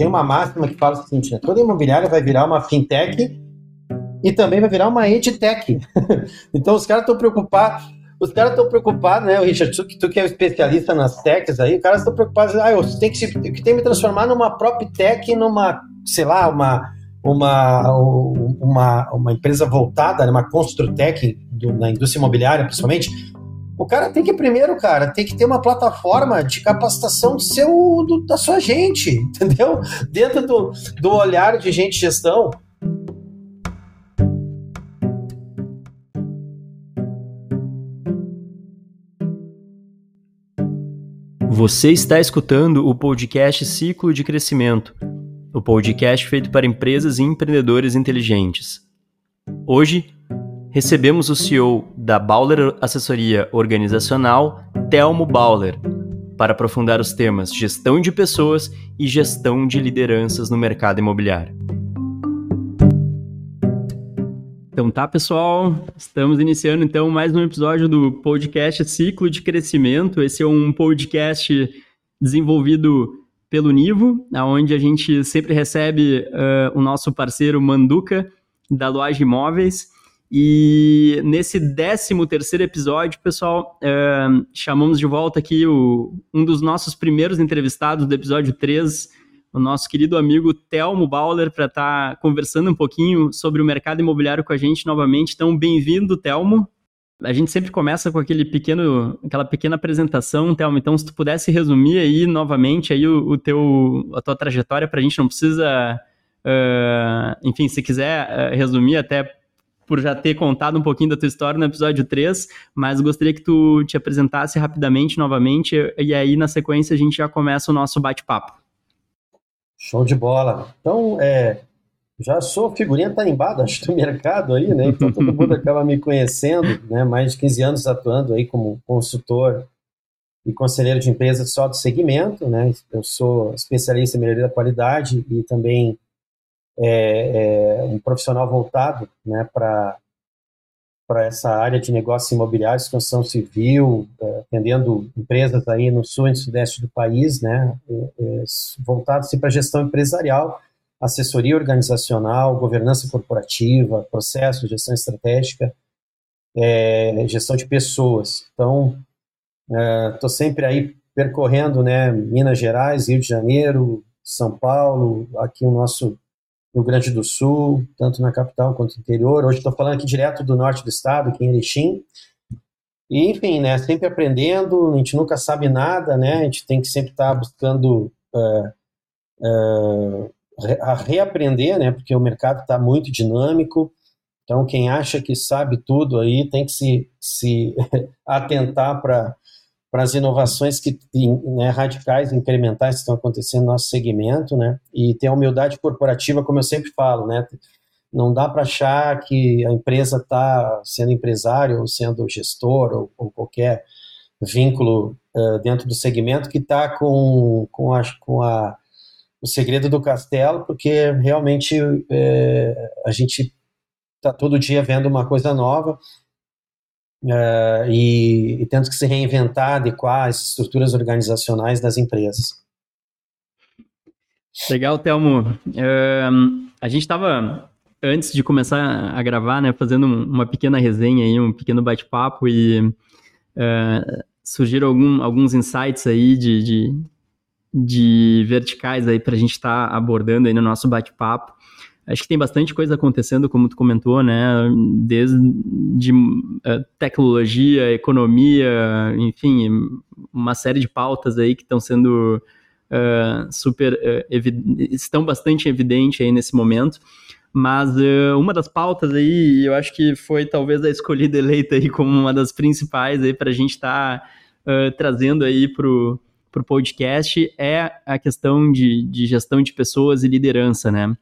tem uma máxima que fala o seguinte, né? Toda imobiliária vai virar uma fintech e também vai virar uma edtech. então os caras estão preocupados, os caras estão preocupados, né, Richard, tu, tu que é especialista nas techs aí, os caras estão preocupados, ah, eu tenho que, se, tenho que me transformar numa própria tech, numa, sei lá, uma uma, uma, uma empresa voltada, né, uma construtech do, na indústria imobiliária, principalmente, o cara tem que primeiro, cara, tem que ter uma plataforma de capacitação do seu, do, da sua gente, entendeu? Dentro do, do olhar de gente gestão. Você está escutando o podcast Ciclo de Crescimento o podcast feito para empresas e empreendedores inteligentes. Hoje, recebemos o CEO da Bauler Assessoria Organizacional, Telmo Bauler, para aprofundar os temas gestão de pessoas e gestão de lideranças no mercado imobiliário. Então tá, pessoal, estamos iniciando então mais um episódio do podcast Ciclo de Crescimento. Esse é um podcast desenvolvido pelo Nivo, onde a gente sempre recebe uh, o nosso parceiro Manduca, da Loja Imóveis. E nesse 13 terceiro episódio, pessoal, uh, chamamos de volta aqui o, um dos nossos primeiros entrevistados do episódio 3, o nosso querido amigo Telmo Bauler, para estar tá conversando um pouquinho sobre o mercado imobiliário com a gente novamente. Então, bem-vindo, Telmo. A gente sempre começa com aquele pequeno, aquela pequena apresentação, Thelma. Então, se tu pudesse resumir aí novamente aí o, o teu, a tua trajetória para a gente, não precisa, uh, enfim, se quiser uh, resumir até por já ter contado um pouquinho da tua história no episódio 3, mas gostaria que tu te apresentasse rapidamente novamente e aí na sequência a gente já começa o nosso bate-papo. Show de bola. Então, é, já sou figurinha tarimbada, acho, do mercado aí, né? Então todo mundo acaba me conhecendo, né? Mais de 15 anos atuando aí como consultor e conselheiro de empresas só do segmento, né? Eu sou especialista em melhoria da qualidade e também é, é um profissional voltado, né? Para para essa área de negócios imobiliários, construção civil, é, atendendo empresas aí no sul e no sudeste do país, né? É, é, voltado assim, para gestão empresarial assessoria organizacional, governança corporativa, processo, gestão estratégica, é, gestão de pessoas. Então, estou é, sempre aí percorrendo, né, Minas Gerais, Rio de Janeiro, São Paulo, aqui o nosso Rio Grande do Sul, tanto na capital quanto no interior. Hoje estou falando aqui direto do norte do estado, aqui em Erechim. E, enfim, né, sempre aprendendo, a gente nunca sabe nada, né, a gente tem que sempre estar tá buscando uh, uh, a reaprender, né? Porque o mercado está muito dinâmico. Então, quem acha que sabe tudo aí tem que se, se atentar para para as inovações que né, radicais, incrementais que estão acontecendo no nosso segmento, né? E ter a humildade corporativa, como eu sempre falo, né? Não dá para achar que a empresa está sendo empresário ou sendo gestor ou, ou qualquer vínculo uh, dentro do segmento que está com, com, a, com a o segredo do castelo, porque realmente é, a gente está todo dia vendo uma coisa nova é, e, e tendo que se reinventar, adequar as estruturas organizacionais das empresas. Legal, Telmo. Uh, a gente estava, antes de começar a gravar, né, fazendo uma pequena resenha aí, um pequeno bate-papo e uh, surgiram algum, alguns insights aí de, de, de verticais aí para a gente estar tá abordando aí no nosso bate-papo. Acho que tem bastante coisa acontecendo, como tu comentou, né? Desde de, uh, tecnologia, economia, enfim, uma série de pautas aí que estão sendo uh, super uh, estão bastante evidentes aí nesse momento. Mas uma das pautas aí, eu acho que foi talvez a escolhida eleita aí como uma das principais aí para a gente estar tá, trazendo aí para o para o podcast é a questão de, de gestão de pessoas e liderança, né?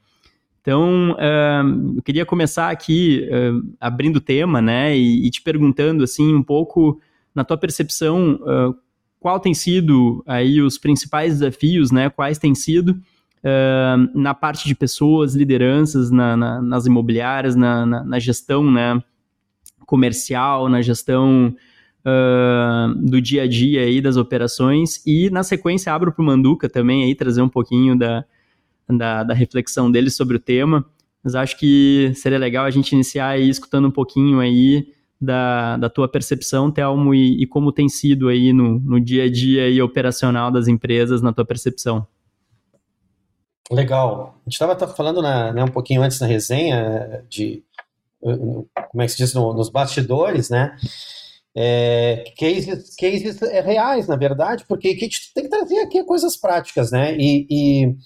Então, uh, eu queria começar aqui uh, abrindo o tema, né, e, e, te perguntando, assim, um pouco, na tua percepção, uh, qual tem sido aí os principais desafios, né, quais têm sido na parte de pessoas, lideranças, na, na, nas imobiliárias, na, na, gestão, né, comercial, na gestão uh, do dia a dia aí das operações. E na sequência abro para o Manduca também aí trazer um pouquinho da, da, da reflexão dele sobre o tema. Mas acho que seria legal a gente iniciar aí escutando um pouquinho aí da, da tua percepção, Telmo, e, e como tem sido aí no, no dia a dia e operacional das empresas, na tua percepção. Legal. A gente estava falando na, né, um pouquinho antes na resenha de como é que se diz no, nos bastidores, né? É, cases, cases reais, na verdade, porque a gente tem que trazer aqui coisas práticas, né? E, e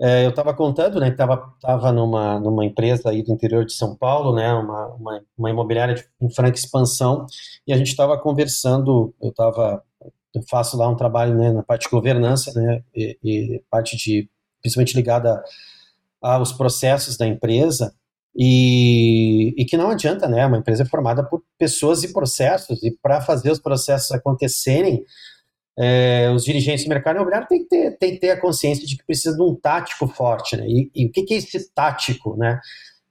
é, eu estava contando, né, que estava tava numa, numa empresa aí do interior de São Paulo, né, uma, uma, uma imobiliária de, em franca expansão, e a gente estava conversando, eu estava, eu faço lá um trabalho, né, na parte de governança, né, e, e parte de, principalmente ligada aos processos da empresa, e, e, que não adianta, né, uma empresa é formada por pessoas e processos, e para fazer os processos acontecerem, é, os dirigentes do mercado imobiliário têm que, ter, têm que ter a consciência de que precisa de um tático forte. Né? E, e o que, é esse tático? Né?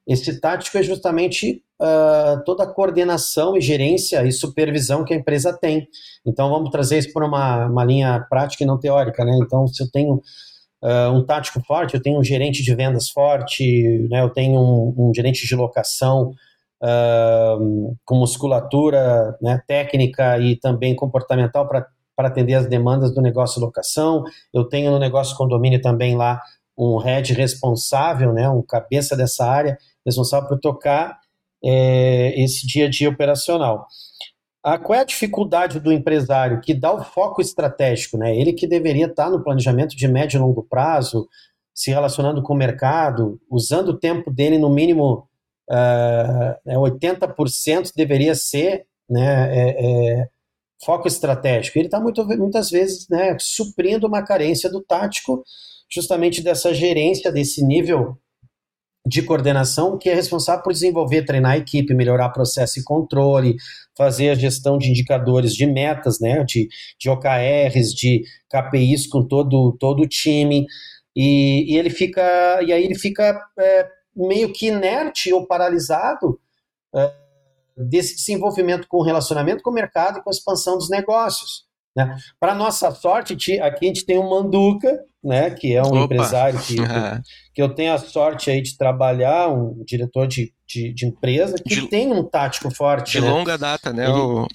Esse tático é justamente uh, toda a coordenação e gerência e supervisão que a empresa tem. Então, vamos trazer isso para uma, uma linha prática e não teórica. Né? Então, se eu tenho uh, um tático forte, eu tenho um gerente de vendas forte, né? eu tenho um, um gerente de locação uh, com musculatura né, técnica e também comportamental para para atender as demandas do negócio locação. Eu tenho no negócio condomínio também lá um head responsável, né, um cabeça dessa área, responsável por tocar é, esse dia a dia operacional. A, qual é a dificuldade do empresário que dá o foco estratégico? Né? Ele que deveria estar no planejamento de médio e longo prazo, se relacionando com o mercado, usando o tempo dele no mínimo uh, 80% deveria ser né, é, é, foco estratégico. Ele está muitas vezes né, suprindo uma carência do tático, justamente dessa gerência, desse nível de coordenação que é responsável por desenvolver, treinar a equipe, melhorar processo e controle, fazer a gestão de indicadores, de metas, né, de, de OKRs, de KPIs com todo, todo o time, e, e ele fica, e aí ele fica é, meio que inerte ou paralisado é, desse desenvolvimento com o relacionamento com o mercado e com a expansão dos negócios. Né? Para nossa sorte, aqui a gente tem o Manduca, né, que é um Opa. empresário que, que eu tenho a sorte aí de trabalhar, um diretor de, de, de empresa, que de, tem um tático forte. De né? longa data, né, Ele, o,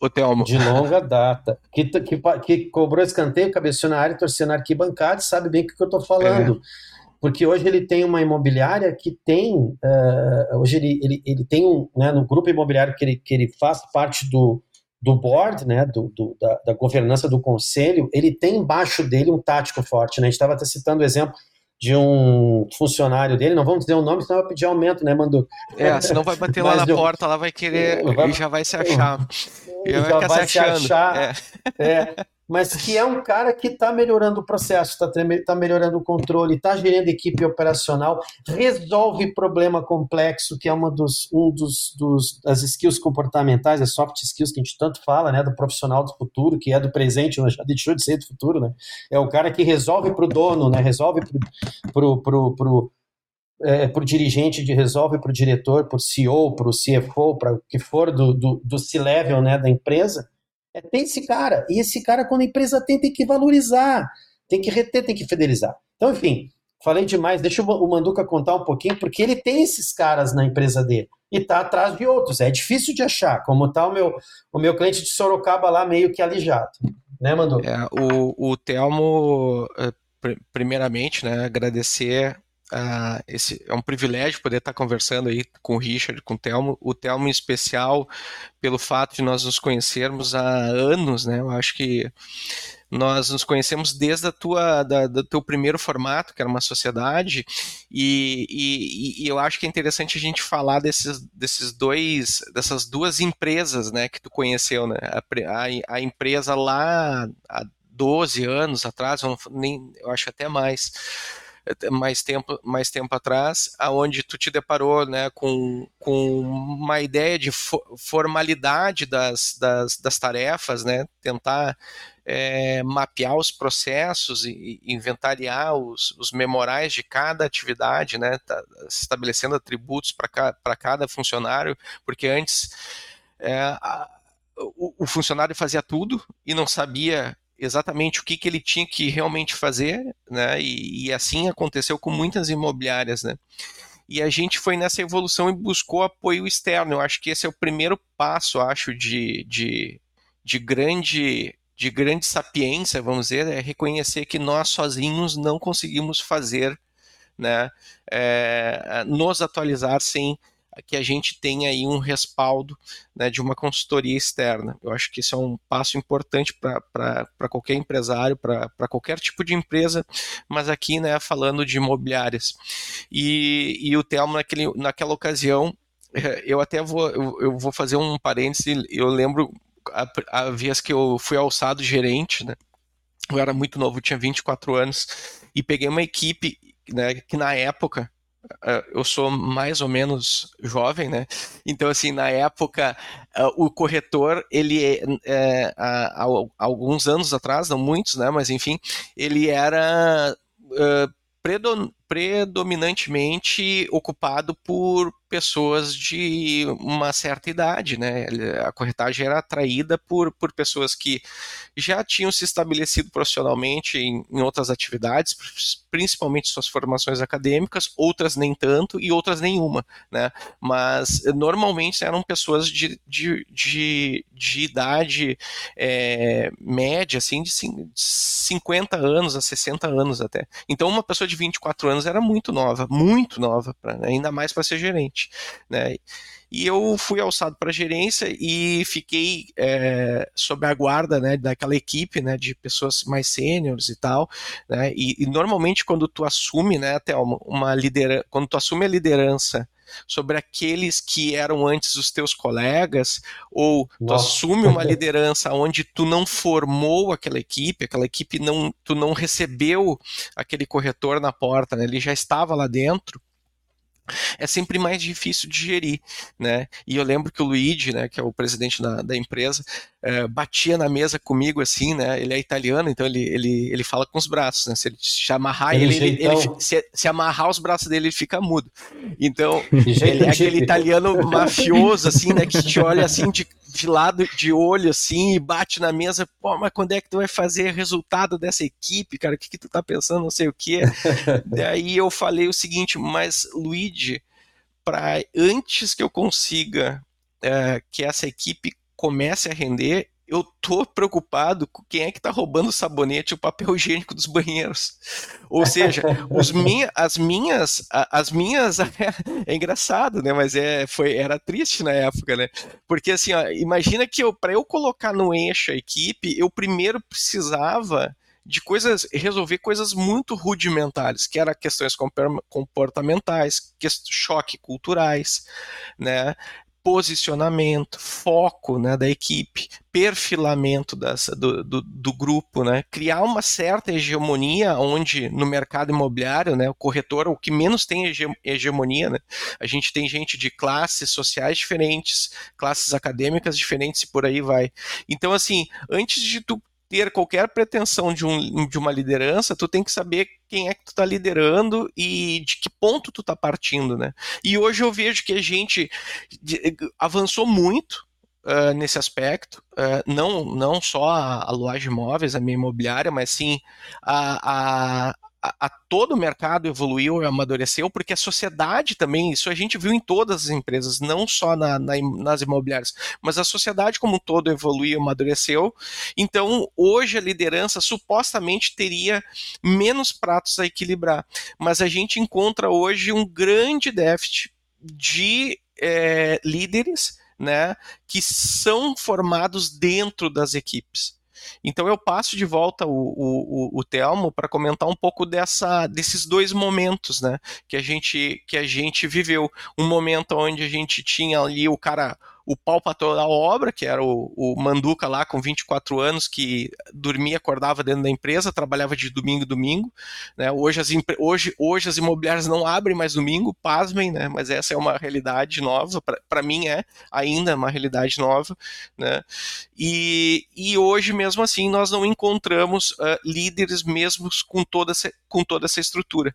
o Telmo? De longa data. Que, que, que cobrou escanteio, cabeceou na área, torceu na arquibancada, sabe bem o que, que eu estou falando. É porque hoje ele tem uma imobiliária que tem, uh, hoje ele, ele, ele tem um, né, no grupo imobiliário que ele, que ele faz parte do, do board, né, do, do da, da, governança do conselho, ele tem embaixo dele um tático forte, né, a gente estava até citando o exemplo de um funcionário dele, não vamos dizer o nome, senão vai pedir aumento, né, Mandu? É, senão vai bater lá na eu, porta, lá vai querer, vai, e já vai se achar. Já, já vai se achar. É. é mas que é um cara que está melhorando o processo, está tá melhorando o controle, está gerando equipe operacional, resolve problema complexo, que é uma dos, um dos, dos das skills comportamentais, as soft skills que a gente tanto fala, né, do profissional do futuro, que é do presente, já deixou de ser do futuro, né? É o cara que resolve para o dono, né? Resolve para o é, dirigente, de resolve para o diretor, para o CEO, para o CFO, para o que for do, do, do C-level né, da empresa, é, tem esse cara. E esse cara, quando a empresa tem, tem que valorizar, tem que reter, tem que fidelizar. Então, enfim, falei demais. Deixa o Manduca contar um pouquinho, porque ele tem esses caras na empresa dele e está atrás de outros. É difícil de achar, como está o meu, o meu cliente de Sorocaba lá meio que alijado. Né, Manduca? É, o, o Telmo, eh, primeiramente, né, agradecer Uh, esse é um privilégio poder estar conversando aí com o Richard, com o Telmo, o Telmo em especial pelo fato de nós nos conhecermos há anos, né? Eu acho que nós nos conhecemos desde a tua, da, do teu primeiro formato, que era uma sociedade, e, e, e, eu acho que é interessante a gente falar desses, desses dois, dessas duas empresas, né, que tu conheceu, né? A, a, a empresa lá há 12 anos atrás, eu, nem, eu acho até mais mais tempo, mais tempo atrás, aonde tu te deparou né, com, com uma ideia de fo formalidade das, das, das, tarefas, né, tentar é, mapear os processos e, e inventariar os, os memorais de cada atividade, né, tá, estabelecendo atributos para ca, cada funcionário, porque antes é, a, o, o funcionário fazia tudo e não sabia exatamente o que, que ele tinha que realmente fazer, né? E, e, assim aconteceu com muitas imobiliárias, né? E a gente foi nessa evolução e buscou apoio externo. Eu acho que esse é o primeiro passo, acho, de, de, de grande de grande sapiência, vamos dizer, é reconhecer que nós sozinhos não conseguimos fazer, né, é, nos atualizar sem que a gente tenha aí um respaldo né, de uma consultoria externa. Eu acho que isso é um passo importante para qualquer empresário, para qualquer tipo de empresa, mas aqui, né, falando de imobiliárias. E, e o Telmo, naquele, naquela ocasião, eu até vou, eu, eu vou fazer um parêntese, eu lembro a, a vez que eu fui alçado gerente, né, eu era muito novo, tinha 24 anos, e peguei uma equipe né, que na época eu sou mais ou menos jovem, né? Então, assim, na época, uh, o corretor, ele, é, há, alguns anos atrás, não muitos, né? Mas, enfim, ele era uh, predominantemente ocupado por pessoas de uma certa idade, né? A corretagem era atraída por, por pessoas que já tinham se estabelecido profissionalmente em, em outras atividades, principalmente suas formações acadêmicas, outras nem tanto e outras nenhuma, né? Mas normalmente eram pessoas de, de, de, de idade é, média, assim, de 50 anos a 60 anos até. Então uma pessoa de 24 anos era muito nova, muito nova, pra, ainda mais para ser gerente né? E eu fui alçado para gerência e fiquei é, sob a guarda né, daquela equipe né, de pessoas mais sêniores e tal. Né, e, e, normalmente quando tu assume, né, até uma, uma liderança, quando tu assume a liderança sobre aqueles que eram antes os teus colegas, ou tu assume uma liderança onde tu não formou aquela equipe, aquela equipe não, tu não recebeu aquele corretor na porta, né, ele já estava lá dentro é sempre mais difícil de gerir, né? E eu lembro que o Luigi, né, que é o presidente da, da empresa, é, batia na mesa comigo assim, né? Ele é italiano, então ele, ele, ele fala com os braços, né? Se ele se amarrar ele, ele, ele se, se, amarrar os braços dele, ele fica mudo. Então, ele é aquele italiano mafioso, assim, né? Que te olha assim de, de lado, de olho, assim, e bate na mesa, pô, mas quando é que tu vai fazer resultado dessa equipe, cara? O que, que tu tá pensando, não sei o quê. Daí eu falei o seguinte, mas Luigi, para antes que eu consiga é, que essa equipe comece a render, eu tô preocupado com quem é que tá roubando o sabonete e o papel higiênico dos banheiros. Ou seja, os minha, as minhas, as minhas é engraçado, né? Mas é, foi, era triste na época, né? Porque assim, ó, imagina que eu, para eu colocar no eixo a equipe, eu primeiro precisava de coisas, resolver coisas muito rudimentares, que eram questões comportamentais, que, choque culturais, né? Posicionamento, foco né, da equipe, perfilamento dessa, do, do, do, grupo, né, criar uma certa hegemonia onde no mercado imobiliário, né, o corretor, o que menos tem hegemonia, né, a gente tem gente de classes sociais diferentes, classes acadêmicas diferentes e por aí vai. Então, assim, antes de tu ter qualquer pretensão de, um, de uma liderança, tu tem que saber quem é que tu está liderando e de que ponto tu está partindo, né? E hoje eu vejo que a gente avançou muito Uh, nesse aspecto, uh, não, não só a, a loja de imóveis, a minha imobiliária, mas sim a, a, a, todo o mercado evoluiu e amadureceu, porque a sociedade também, isso a gente viu em todas as empresas, não só na, na, nas imobiliárias, mas a sociedade como um todo evoluiu e amadureceu. Então, hoje a liderança supostamente teria menos pratos a equilibrar, mas a gente encontra hoje um grande déficit de é, líderes né, que são formados dentro das equipes. Então eu passo de volta o, o, o, Telmo para comentar um pouco dessa, desses dois momentos, né? Que a gente que a gente viveu. Um momento onde a gente tinha ali o cara o a obra, que era o, o, Manduca lá com 24 anos, que dormia, acordava dentro da empresa, trabalhava de domingo em domingo. Né? Hoje, as hoje, hoje as imobiliárias não abrem mais domingo, pasmem, né? mas essa é uma realidade nova, para mim é ainda uma realidade nova. Né? E, e hoje, mesmo assim, nós não encontramos uh, líderes mesmo com toda, essa, com toda essa estrutura.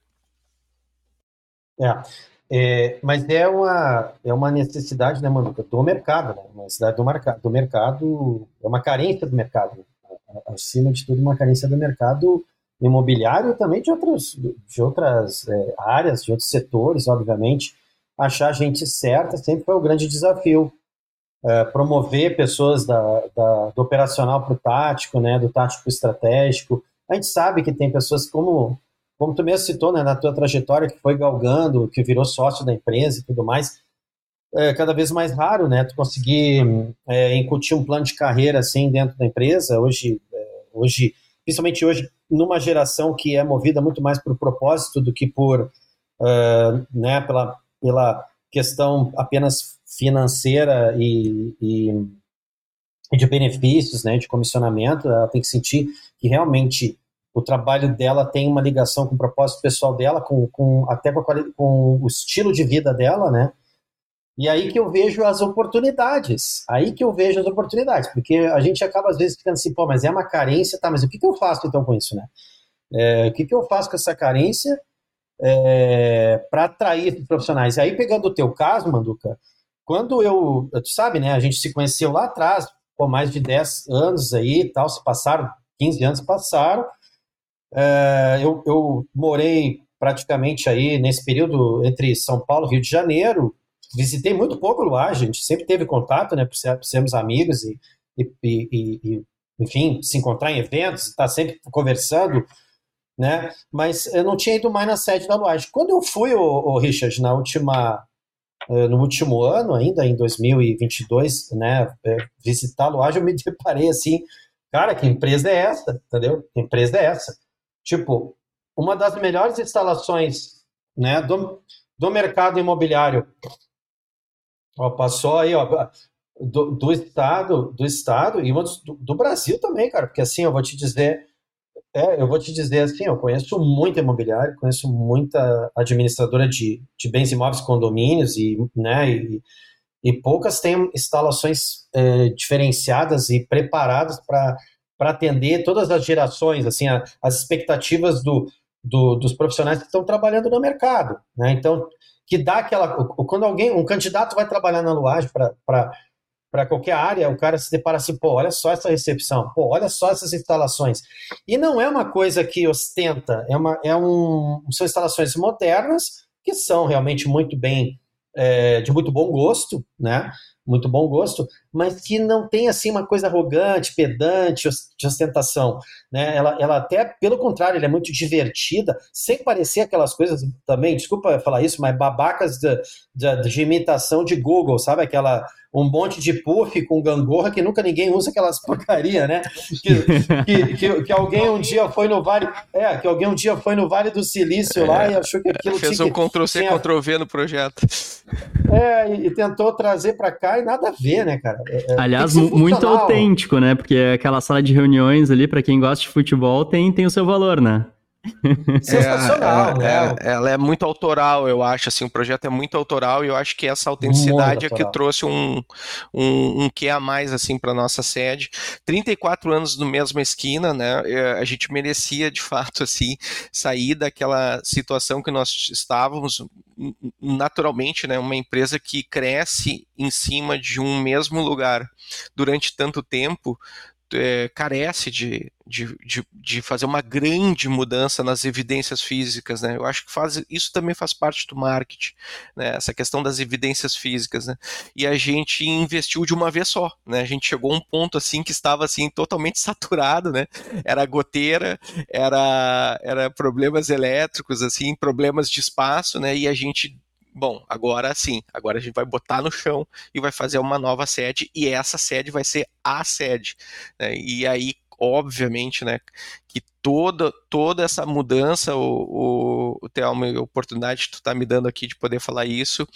É. É, mas é uma, é uma necessidade, né, Manuca, do mercado, né? Uma necessidade do, marca, do mercado, é uma carência do mercado. Acima de tudo, uma carência do mercado imobiliário também de outras, de outras é, áreas, de outros setores, obviamente. Achar gente certa sempre foi o grande desafio. É, promover pessoas da, da do operacional para o tático, né, do tático estratégico. A gente sabe que tem pessoas como, como tu mesmo citou, né, na tua trajetória, que foi galgando, que virou sócio da empresa e tudo mais, é cada vez mais raro, né, tu conseguir é, incutir um plano de carreira assim dentro da empresa. Hoje, é, hoje, principalmente hoje, numa geração que é movida muito mais por propósito do que por, uh, né, pela, pela questão apenas financeira e, e, de benefícios, né, de comissionamento, ela tem que sentir que realmente o trabalho dela tem uma ligação com o propósito pessoal dela, com, com até com, com o estilo de vida dela, né, e aí que eu vejo as oportunidades. Aí que eu vejo as oportunidades, porque a gente acaba às vezes ficando assim, pô, mas é uma carência, tá? Mas o que, que eu faço então com isso, né? É, o que, que eu faço com essa carência é, para atrair profissionais? E aí, pegando o teu caso, Manduca, quando eu, tu sabe, né? A gente se conheceu lá atrás, por mais de 10 anos aí tal, se passaram, 15 anos passaram. É, eu, eu morei praticamente aí nesse período entre São Paulo e Rio de Janeiro, visitei muito pouco o a gente sempre teve contato, né, por, sermos amigos e, e, e, e, enfim, se encontrar em eventos, estar tá sempre conversando, né, mas eu não tinha ido mais na sede da Luage. Quando eu fui, o, o Richard, na última, eh, no último ano, ainda em 2022, né, eh, visitar a Luage, eu me deparei assim, cara, que empresa é essa, entendeu? Que empresa é essa? Tipo, uma das melhores instalações, né, do, do mercado imobiliário. Ó, passou aí, ó, do, do, estado, do estado e do, do, Brasil também, cara, porque assim, eu vou te dizer, é, eu vou te dizer assim, eu conheço muita imobiliária, conheço muita administradora de, de bens imóveis, condomínios e, né, e, e poucas têm instalações é, diferenciadas e preparadas para atender todas as gerações, assim, a, as expectativas do, do, dos profissionais que estão trabalhando no mercado, né? Então, que dá aquela. Quando alguém, um candidato vai trabalhar na Luagem para qualquer área, o cara se depara assim, pô, olha só essa recepção, pô, olha só essas instalações. E não é uma coisa que ostenta, é uma, é um, são instalações modernas que são realmente muito bem, é, de muito bom gosto, né? muito bom gosto, mas que não tem assim uma coisa arrogante, pedante, de ostentação, né? Ela, ela até, pelo contrário, ela é muito divertida, sem parecer aquelas coisas também, desculpa falar isso, mas babacas de, de, de imitação de Google, sabe? Aquela um monte de puff com gangorra que nunca ninguém usa aquelas porcaria, né? Que, que, que, que, alguém um dia foi no Vale, é, que alguém um dia foi no Vale do Silício é, lá e achou que aquilo fez tinha, um Ctrl C, tinha... Ctrl V no projeto. É, e, e tentou trazer para cá e nada a ver, né, cara? É, é Aliás, muito autêntico, né? Porque aquela sala de reuniões ali, para quem gosta de futebol, tem, tem o seu valor, né? Sensacional, é, né? É, ela é muito autoral, eu acho, assim, o projeto é muito autoral e eu acho que essa autenticidade é que trouxe um, um, um que a mais, assim, para nossa sede. 34 anos no mesma esquina, né? É, a gente merecia, de fato, assim, sair daquela situação que nós estávamos, naturalmente, né? Uma empresa que cresce em cima de um mesmo lugar durante tanto tempo, é, carece de, de, de, de, fazer uma grande mudança nas evidências físicas, né? Eu acho que faz, isso também faz parte do marketing, né? Essa questão das evidências físicas, né? E a gente investiu de uma vez só, né? A gente chegou a um ponto assim que estava assim totalmente saturado, né? Era goteira, era era problemas elétricos, assim, problemas de espaço, né? E a gente bom, agora sim, agora a gente vai botar no chão e vai fazer uma nova sede, e essa sede vai ser a sede. Né? E aí, obviamente, né, que toda, toda essa mudança, o, o, o Thelma, a oportunidade que tu está me dando aqui de poder falar isso,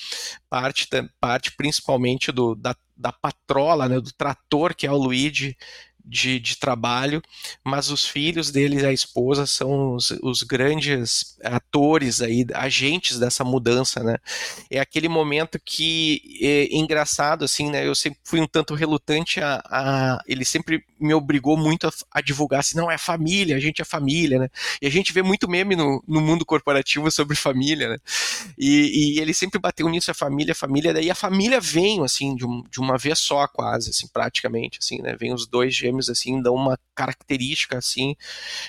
parte, parte principalmente do, da, da patrola, né, do trator que é o Luigi, de, de trabalho, mas os filhos deles e a esposa são os, os, grandes atores aí, agentes dessa mudança, né? É aquele momento que é engraçado, assim, né? Eu sempre fui um tanto relutante a, a ele sempre me obrigou muito a, a, divulgar assim, não, é família, a gente é família, né? E a gente vê muito meme no, no mundo corporativo sobre família, né? E, e ele sempre bateu nisso, a família, a família, daí a família vem, assim, de, um, de uma vez só, quase, assim, praticamente, assim, né? Vem os dois gêmeos gêmeos, assim, dão uma característica, assim,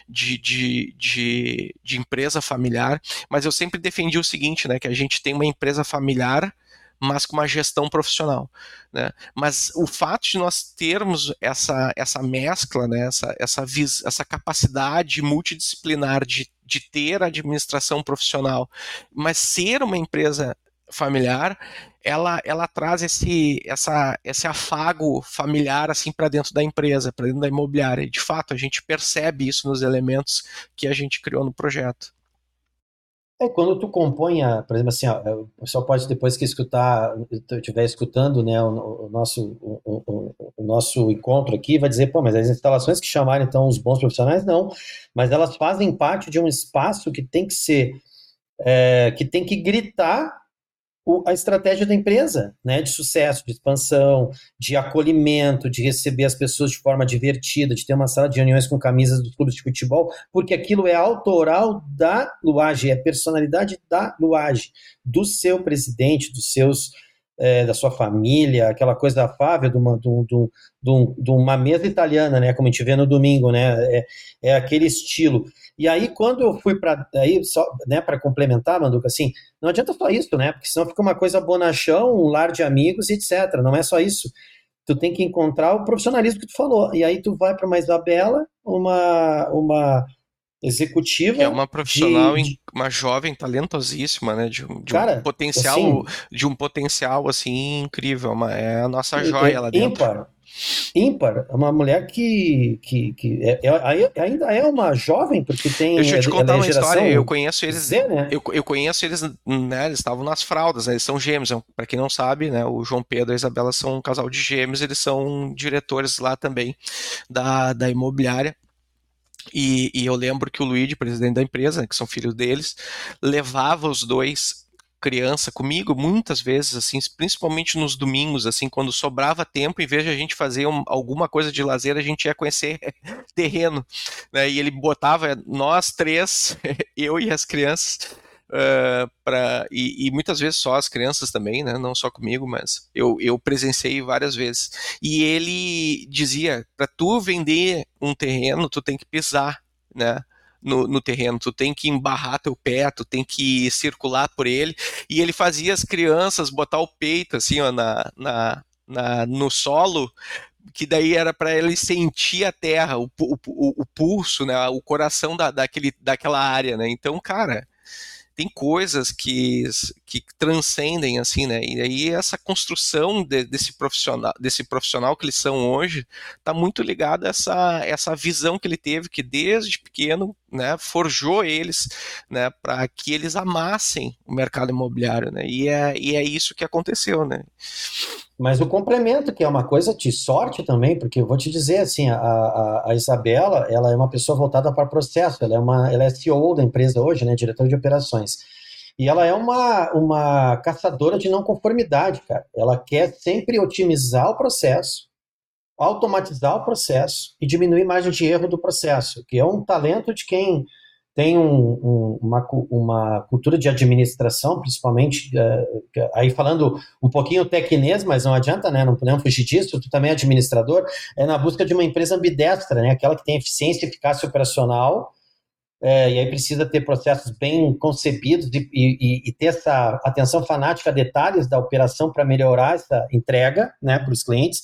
de, de, de, de empresa familiar, mas eu sempre defendi o seguinte, né, que a gente tem uma empresa familiar, mas com uma gestão profissional. Né? Mas o fato de nós termos essa, essa mescla, né, essa, essa, vis, essa capacidade multidisciplinar de, de ter administração profissional, mas ser uma empresa familiar, ela, ela traz esse, essa, esse afago familiar assim para dentro da empresa, para dentro da imobiliária. De fato, a gente percebe isso nos elementos que a gente criou no projeto. É, quando tu compõe, a, por exemplo, assim, ó, o pessoal pode depois que escutar, estiver escutando, né, o, o nosso, o, o, o, nosso encontro aqui, vai dizer, pô, mas as instalações que chamaram então os bons profissionais, não, mas elas fazem parte de um espaço que tem que ser, é, que tem que gritar o, a estratégia da empresa, né, de sucesso, de expansão, de acolhimento, de receber as pessoas de forma divertida, de ter uma sala de reuniões com camisas dos clubes de futebol, porque aquilo é autoral da Luage, é personalidade da Luage, do seu presidente, dos seus é, da sua família, aquela coisa afável de uma, de, de, de, de uma mesa italiana, né, como a gente vê no domingo, né, é, é aquele estilo. E aí, quando eu fui para aí só, né, para complementar, Manduca, assim, não adianta só isso, né? Porque senão fica uma coisa bonachão, um lar de amigos, etc. Não é só isso. Tu tem que encontrar o profissionalismo que tu falou. E aí tu vai para uma Isabela, uma uma executiva. É uma profissional, de, uma jovem talentosíssima, né? De, de cara, um potencial, assim, de um potencial assim incrível. Uma, é a nossa joia é, lá dentro. Ímpar ímpar, uma mulher que, que, que é, é, ainda é uma jovem, porque tem. Deixa eu te contar uma história, eu conheço eles. Z, né? eu, eu conheço eles, né? Eles estavam nas fraldas, né, eles são gêmeos. Para quem não sabe, né? O João Pedro e a Isabela são um casal de gêmeos, eles são diretores lá também da, da imobiliária. E, e, eu lembro que o Luigi, presidente da empresa, né, que são filhos deles, levava os dois criança comigo muitas vezes assim principalmente nos domingos assim quando sobrava tempo em vez de a gente fazer um, alguma coisa de lazer a gente ia conhecer terreno né? e ele botava nós três eu e as crianças uh, e, e, muitas vezes só as crianças também né não só comigo mas eu, eu presenciei várias vezes. E ele dizia para tu vender um terreno tu tem que pisar né no, no, terreno, tu tem que embarrar teu pé, tu tem que circular por ele, e ele fazia as crianças botar o peito assim, ó, na, na, na no solo, que daí era para ele sentir a terra, o, o, o, o, pulso, né, o coração da, daquele, daquela área, né, então, cara, tem coisas que, que transcendem assim, né? E aí essa construção de, desse profissional, desse profissional que eles são hoje, está muito ligada a essa, essa visão que ele teve, que desde pequeno, né, forjou eles, né, para que eles amassem o mercado imobiliário, né? E é, e é isso que aconteceu, né? Mas o complemento, que é uma coisa de sorte também, porque eu vou te dizer assim, a, a, a Isabela, ela é uma pessoa voltada para processo, ela é uma, ela é CEO da empresa hoje, né, diretora de operações. E ela é uma, uma caçadora de não conformidade, cara. Ela quer sempre otimizar o processo, automatizar o processo e diminuir a margem de erro do processo, que é um talento de quem tem um, um, uma, uma cultura de administração, principalmente, uh, aí falando um pouquinho tecnês, mas não adianta, né, não podemos fugir disso, tu também é administrador, é na busca de uma empresa ambidestra, né, aquela que tem eficiência e eficácia operacional, é, e aí precisa ter processos bem concebidos e, e, e, ter essa atenção fanática a detalhes da operação para melhorar essa entrega né, para os clientes,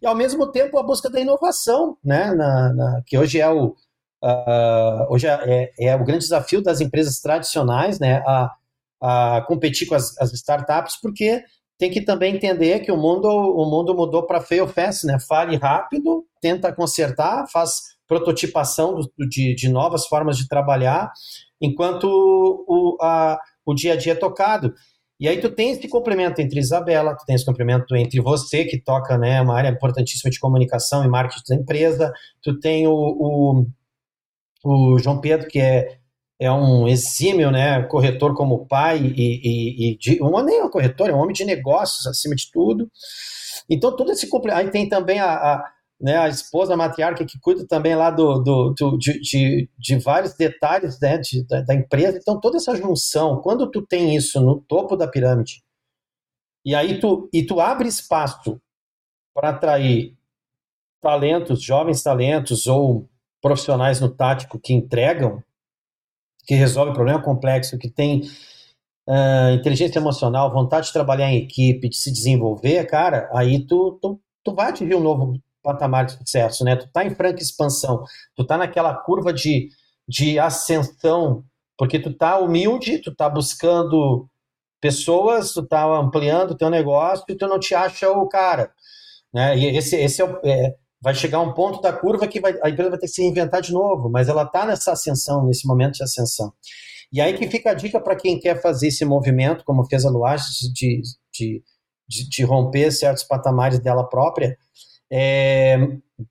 e ao mesmo tempo a busca da inovação, né, na, na, que hoje é o, Uh, hoje é, é, é, o grande desafio das empresas tradicionais, né, a, a competir com as, as, startups, porque tem que também entender que o mundo, o mundo mudou para fail fast, né, fale rápido, tenta consertar, faz prototipação do, de, de, novas formas de trabalhar, enquanto o, a, o dia a dia é tocado. E aí tu tem esse complemento entre Isabela, tu tem esse complemento entre você, que toca né, uma área importantíssima de comunicação e marketing da empresa, tu tem o, o o João Pedro, que é, é um exímio né, corretor como pai, e, e, e de, um, nem é um corretor, é um homem de negócios acima de tudo. Então, todo esse Aí tem também a, a, né, a esposa matriarca que cuida também lá do, do, do de, de, de, vários detalhes né, de, da, da, empresa. Então, toda essa junção, quando tu tem isso no topo da pirâmide, e aí tu, e tu abre espaço para atrair talentos, jovens talentos ou profissionais no tático que entregam, que resolvem problema complexo, que tem uh, inteligência emocional, vontade de trabalhar em equipe, de se desenvolver, cara, aí tu, tu, tu vai atingir um novo patamar de sucesso, né? Tu tá em franca expansão, tu tá naquela curva de, de ascensão, porque tu tá humilde, tu tá buscando pessoas, tu tá ampliando teu negócio e tu não te acha o cara, né? E esse, esse é, é vai chegar um ponto da curva que vai, a empresa vai ter que se reinventar de novo, mas ela está nessa ascensão, nesse momento de ascensão. E aí que fica a dica para quem quer fazer esse movimento, como fez a Luage, de, de, de, de romper certos patamares dela própria, é,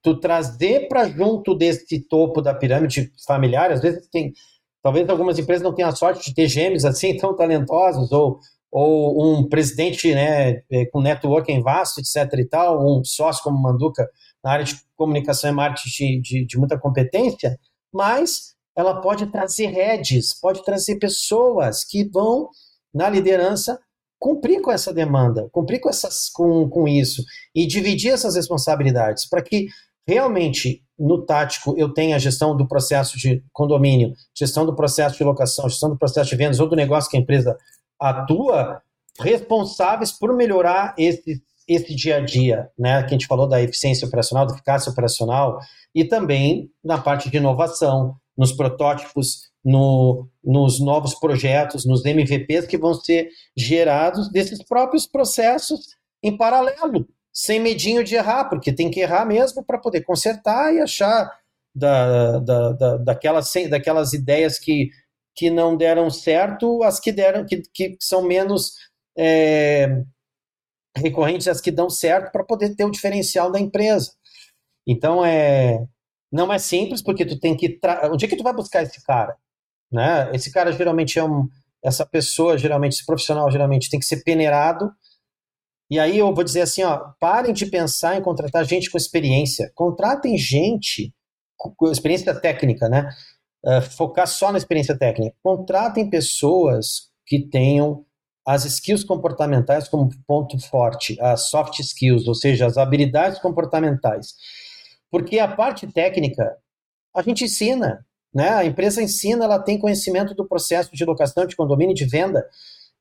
tu trazer para junto desse topo da pirâmide familiar, às vezes tem, talvez algumas empresas não tenham a sorte de ter gêmeos assim tão talentosos, ou, ou um presidente né, é, com networking vasto, etc e tal, um sócio como Manduca na área de comunicação e marketing de, de, de muita competência, mas ela pode trazer redes, pode trazer pessoas que vão, na liderança, cumprir com essa demanda, cumprir com, essas, com, com isso e dividir essas responsabilidades para que realmente no tático eu tenha a gestão do processo de condomínio, gestão do processo de locação, gestão do processo de vendas ou do negócio que a empresa atua, responsáveis por melhorar esses esse dia a dia, né, que a gente falou da eficiência operacional, da eficácia operacional, e também na parte de inovação, nos protótipos, no, nos novos projetos, nos MVPs que vão ser gerados desses próprios processos em paralelo, sem medinho de errar, porque tem que errar mesmo para poder consertar e achar da, da, da, daquelas, daquelas ideias que, que não deram certo, as que deram, que, que são menos é, recorrentes as que dão certo para poder ter o diferencial da empresa. Então é não é simples porque tu tem que tra... onde é que tu vai buscar esse cara, né? Esse cara geralmente é um essa pessoa geralmente esse profissional geralmente tem que ser peneirado. E aí eu vou dizer assim, ó, parem de pensar em contratar gente com experiência. Contratem gente com experiência técnica, né? Uh, focar só na experiência técnica. Contratem pessoas que tenham as skills comportamentais como ponto forte, as soft skills, ou seja, as habilidades comportamentais. Porque a parte técnica, a gente ensina, né? A empresa ensina, ela tem conhecimento do processo de locação, de condomínio, de venda,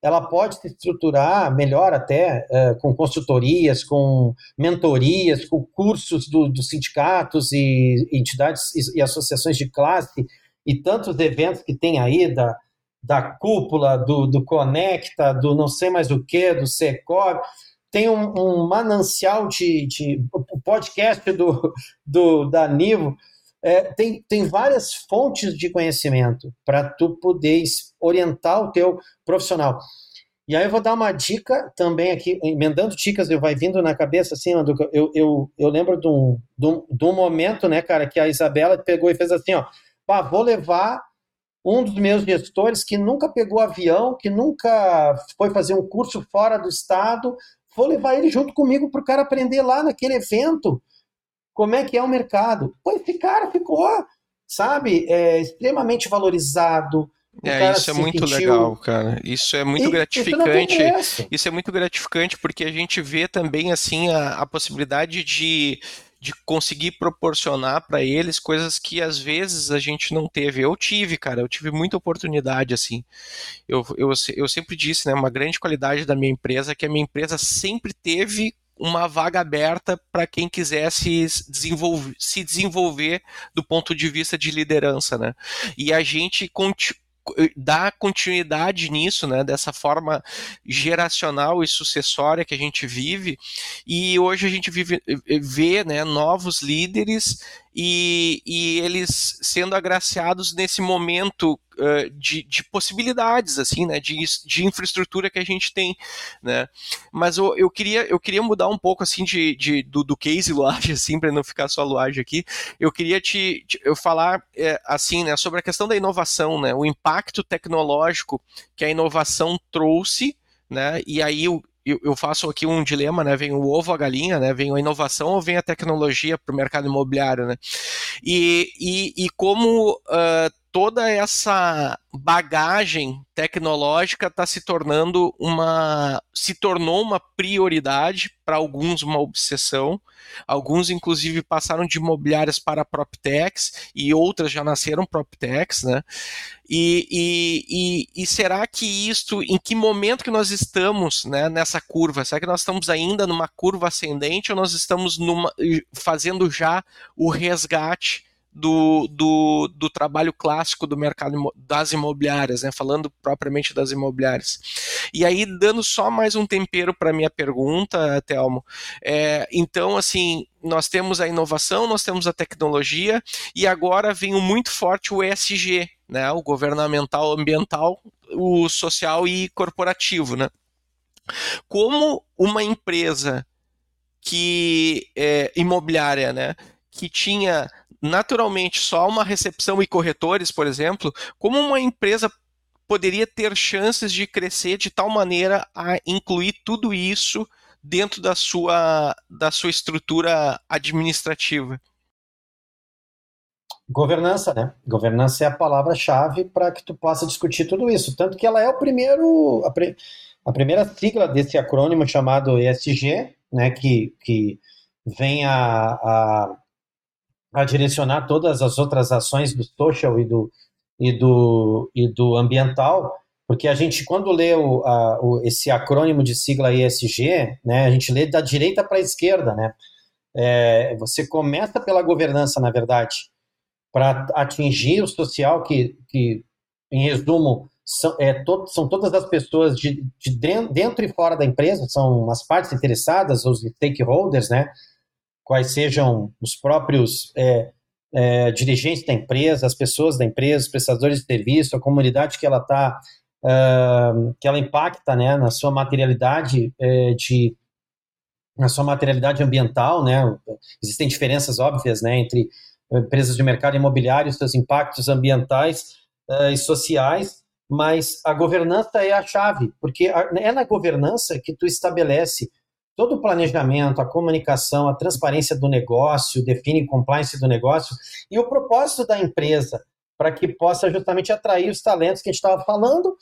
ela pode se estruturar melhor até uh, com consultorias, com mentorias, com cursos dos do sindicatos e entidades e, e associações de classe e tantos eventos que tem aí da, da cúpula, do, do Conecta, do não sei mais o que, do Secor. Tem um, um manancial de, de. Podcast do, do, da Nivo. É, tem, tem várias fontes de conhecimento para tu poder orientar o teu profissional. E aí eu vou dar uma dica também aqui, emendando dicas, eu vai vindo na cabeça assim, eu, eu, eu lembro de um, de, um, de um momento, né, cara, que a Isabela pegou e fez assim, ó, vou levar um dos meus gestores que nunca pegou avião, que nunca foi fazer um curso fora do estado, vou levar ele junto comigo para o cara aprender lá naquele evento como é que é o mercado. Pô, esse cara ficou, sabe, é, extremamente valorizado. É, isso é muito sentiu... legal, cara. Isso é muito e, gratificante. Isso, isso, é muito gratificante porque a gente vê também assim a, a possibilidade de de conseguir proporcionar para eles coisas que às vezes a gente não teve. Eu tive, cara, eu tive muita oportunidade, assim. Eu, eu, eu sempre disse, né, uma grande qualidade da minha empresa é que a minha empresa sempre teve uma vaga aberta para quem quisesse desenvolver, se desenvolver do ponto de vista de liderança, né? E a gente dar continuidade nisso, né, dessa forma geracional e sucessória que a gente vive, e hoje a gente vive, vê né, novos líderes e, e eles sendo agraciados nesse momento uh, de, de, possibilidades, assim, né, de, de infraestrutura que a gente tem, né, mas eu, eu, queria, eu queria mudar um pouco, assim, de, de do, do case Luage, assim, para não ficar só Luage aqui, eu queria te, te eu falar, é, assim, né, sobre a questão da inovação, né, o impacto tecnológico que a inovação trouxe, né, e aí eu, faço aqui um dilema, né? Vem o ovo a galinha, né? Vem a inovação ou vem a tecnologia para o mercado imobiliário, né? E, e, e como uh, toda essa bagagem tecnológica está se tornando uma se tornou uma prioridade para alguns uma obsessão. Alguns inclusive passaram de imobiliárias para proptechs e outras já nasceram proptechs né? E, e, e, e, será que isto em que momento que nós estamos né, nessa curva? Será que nós estamos ainda numa curva ascendente ou nós estamos numa, fazendo já o resgate do, do, do, trabalho clássico do mercado das imobiliárias, né? falando propriamente das imobiliárias. E aí, dando só mais um tempero para minha pergunta, Telmo, é, então, assim, nós temos a inovação, nós temos a tecnologia, e agora vem muito forte o ESG, né? o governamental, ambiental, o social e corporativo. Né? Como uma empresa que é, imobiliária, né, que tinha naturalmente só uma recepção e corretores, por exemplo, como uma empresa poderia ter chances de crescer de tal maneira a incluir tudo isso dentro da sua, da sua estrutura administrativa? Governança, né? Governança é a palavra-chave para que tu possa discutir tudo isso. Tanto que ela é o primeiro, a, pre, a primeira sigla desse acrônimo chamado ESG, né? Que, que vem a, a a direcionar todas as outras ações do social e do, e do, e do ambiental, porque a gente, quando lê o, a, o, esse acrônimo de sigla ESG, né, a gente lê da direita para a esquerda, né? É, você começa pela governança, na verdade, para atingir o social, que, que em resumo, são, é, to, são todas as pessoas de, de dentro e fora da empresa, são as partes interessadas, os stakeholders, né? Quais sejam os próprios é, é, dirigentes da empresa, as pessoas da empresa, os prestadores de serviço, a comunidade que ela está, uh, que ela impacta, né, na sua materialidade é, de na sua materialidade ambiental, né, existem diferenças óbvias, né, entre empresas de mercado imobiliário, seus impactos ambientais uh, e sociais, mas a governança é a chave, porque é na governança que tu estabelece todo o planejamento, a comunicação, a transparência do negócio, define compliance do negócio e o propósito da empresa para que possa justamente atrair os talentos que a gente estava falando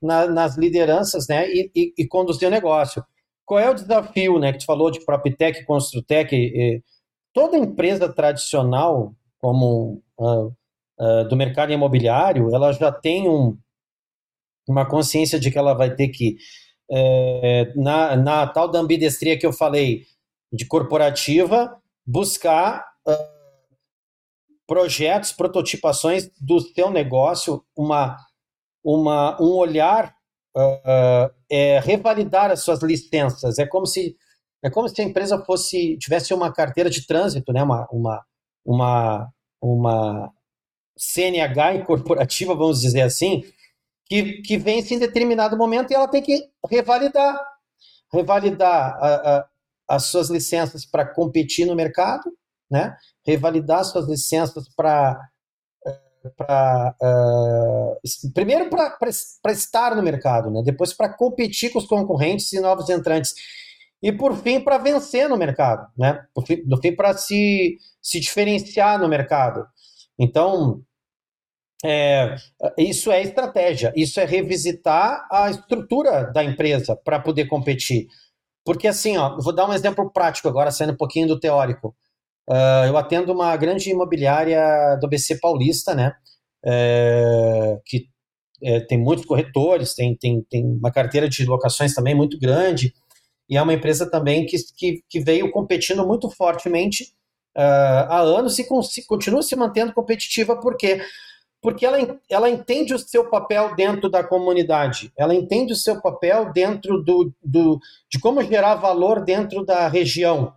na, nas lideranças né, e, e, e, conduzir o negócio. Qual é o desafio né, que tu falou de PropTech, Construtec? E, toda empresa tradicional, como uh, uh, do mercado imobiliário, ela já tem um, uma consciência de que ela vai ter que é, na, na tal da ambidestria que eu falei, de corporativa, buscar uh, projetos, prototipações do seu negócio, uma, uma, um olhar, uh, é, revalidar as suas licenças. É como se é como se a empresa fosse tivesse uma carteira de trânsito, né? uma, uma, uma, uma CNH corporativa, vamos dizer assim, que, que vence em determinado momento e ela tem que revalidar revalidar a, a, as suas licenças para competir no mercado, né? revalidar suas licenças para uh, primeiro para estar no mercado, né? depois para competir com os concorrentes e novos entrantes e por fim para vencer no mercado, né? no fim para se, se diferenciar no mercado. Então é, isso é estratégia, isso é revisitar a estrutura da empresa para poder competir. Porque assim, ó, vou dar um exemplo prático agora, saindo um pouquinho do teórico. Uh, eu atendo uma grande imobiliária do BC Paulista, né? É, que é, tem muitos corretores, tem, tem, tem uma carteira de locações também muito grande, e é uma empresa também que, que, que veio competindo muito fortemente uh, há anos e, continua se mantendo competitiva, porque porque ela, ela entende o seu papel dentro da comunidade, ela entende o seu papel dentro do, do de como gerar valor dentro da região.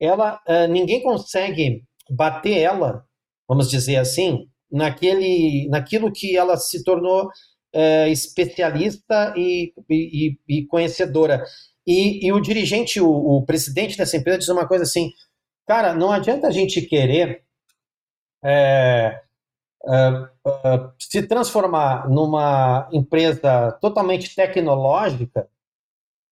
Ela, uh, ninguém consegue bater ela, vamos dizer assim, naquele, naquilo que ela se tornou uh, especialista e, e, e conhecedora. E, e, o dirigente, o, o, presidente dessa empresa diz uma coisa assim, cara, não adianta a gente querer é, uh, se transformar numa empresa totalmente tecnológica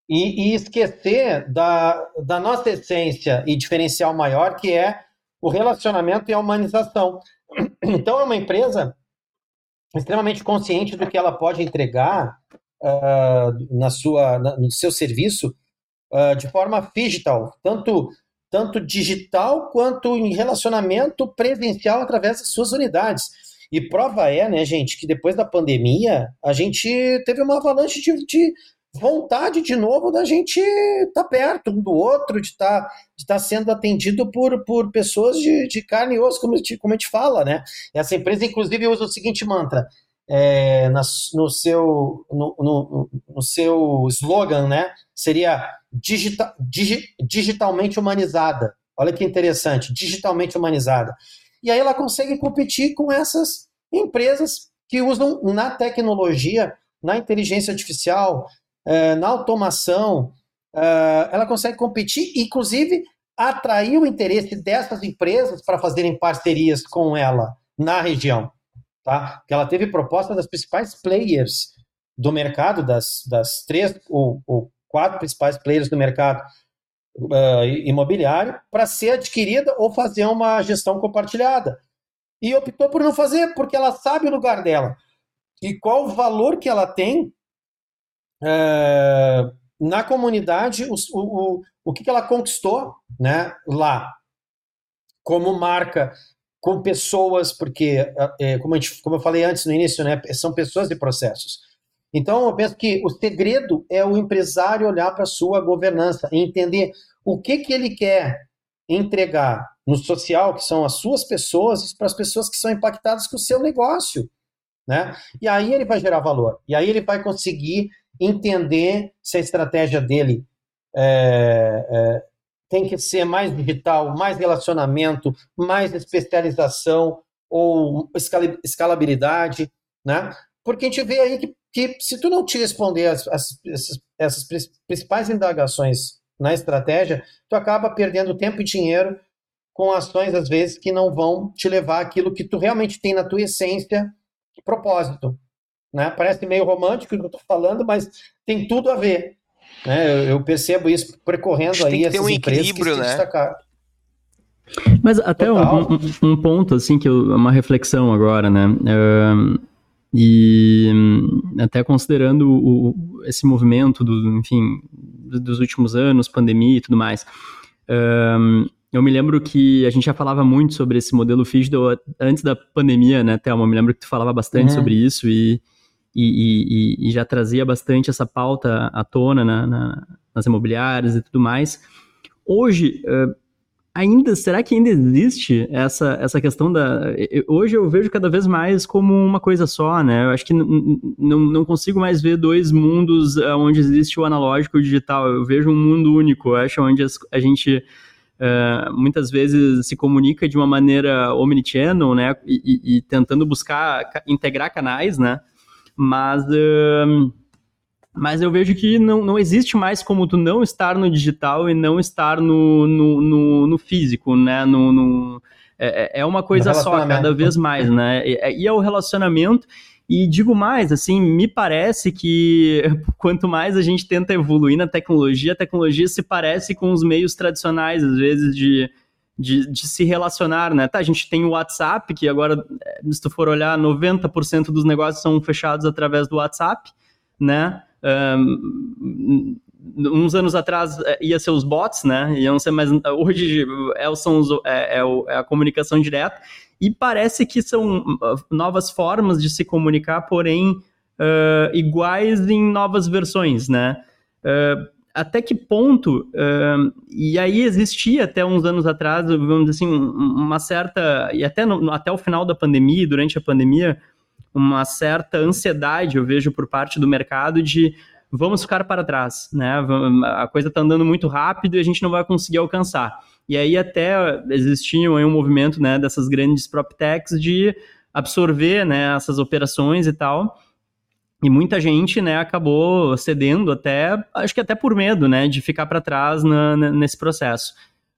e, e, esquecer da, da nossa essência e diferencial maior, que é o relacionamento e a humanização. Então, é uma empresa extremamente consciente do que ela pode entregar uh, na sua, na, no seu serviço uh, de forma digital, tanto tanto digital quanto em relacionamento presencial através das suas unidades. E prova é, né, gente, que depois da pandemia a gente teve uma avalanche de, de vontade de novo da gente estar tá perto um do outro, de estar tá, de tá sendo atendido por, por pessoas de, de carne e osso, como, como a gente fala, né? Essa empresa, inclusive, usa o seguinte mantra. É, na, no, seu, no, no, no, seu slogan, né? Seria digi, digitalmente humanizada. Olha que interessante, digitalmente humanizada. E aí ela consegue competir com essas empresas que usam na tecnologia, na inteligência artificial, é, na automação, é, ela consegue competir, inclusive atrair o interesse dessas empresas para fazerem parcerias com ela na região. Tá? Que ela teve proposta das principais players do mercado, das, das três ou, ou quatro principais players do mercado uh, imobiliário, para ser adquirida ou fazer uma gestão compartilhada. E optou por não fazer, porque ela sabe o lugar dela e qual o valor que ela tem é, na comunidade, o, o, o que, que ela conquistou né, lá, como marca, com pessoas, porque, é, como, gente, como eu falei antes no início, né, são pessoas e processos. Então, eu penso que o segredo é o empresário olhar para a sua governança e entender o que, que ele quer entregar no social, que são as suas pessoas, para as pessoas que são impactadas com o seu negócio. Né? E aí ele vai gerar valor. E aí ele vai conseguir entender se a estratégia dele é, é, tem que ser mais digital, mais relacionamento, mais especialização ou escalabilidade, né? Porque a gente vê aí que, que se tu não te responder as, as, essas, essas principais indagações na estratégia, tu acaba perdendo tempo e dinheiro com ações, às vezes, que não vão te levar aquilo que tu realmente tem na tua essência, propósito. Né? Parece meio romântico o que eu estou falando, mas tem tudo a ver. Né? Eu, eu percebo isso percorrendo aí essas um empresas que se né? destacaram. Mas até um, um, um, ponto, assim, que eu, uma reflexão agora, né? Uh, e até considerando o, esse movimento, do, enfim, dos últimos anos, pandemia e tudo mais. Uh, eu me lembro que a gente já falava muito sobre esse modelo Fidel antes da pandemia, né, Thelma? Eu me lembro que tu falava bastante uhum. sobre isso e, e, e, e, já trazia bastante essa pauta à tona na, na, nas imobiliárias e tudo mais. Hoje, uh, ainda, será que ainda existe essa, essa questão da... Hoje eu vejo cada vez mais como uma coisa só, né? Eu acho que não consigo mais ver dois mundos onde existe o analógico e o digital. Eu vejo um mundo único, eu acho, onde a gente... Uh, muitas vezes se comunica de uma maneira omnichannel, né, e, e, e tentando buscar integrar canais, né, mas, uh, mas eu vejo que não, não existe mais como tu não estar no digital e não estar no, no, no, no físico, né? No, no é, é, é uma coisa só, cada vez mais, né? E, e é o relacionamento. E digo mais, assim, me parece que quanto mais a gente tenta evoluir na tecnologia, a tecnologia se parece com os meios tradicionais, às vezes, de, de, de, se relacionar, né? Tá, a gente tem o WhatsApp, que agora, eh, se tu for olhar, 90% dos negócios são fechados através do WhatsApp, né? Um, uns anos atrás eh, ia ser os bots, né? Iam ser mais. Hoje é, são os, é, é, é, a comunicação direta. E parece que são ah, novas formas de se comunicar, porém uh, iguais em novas versões, né? Uh, até que ponto, uh, e aí existia até uns anos atrás, vamos dizer assim, uma certa, e até, no, até o final da pandemia, durante a pandemia, uma certa ansiedade, eu vejo, por parte do mercado de vamos ficar para trás, né? A coisa está andando muito rápido e a gente não vai conseguir alcançar. E aí até existia um movimento, né, dessas grandes PropTechs de absorver, né, essas operações e tal, e muita gente, né, acabou cedendo até, acho que até por medo, né, de ficar para trás na, na, nesse processo.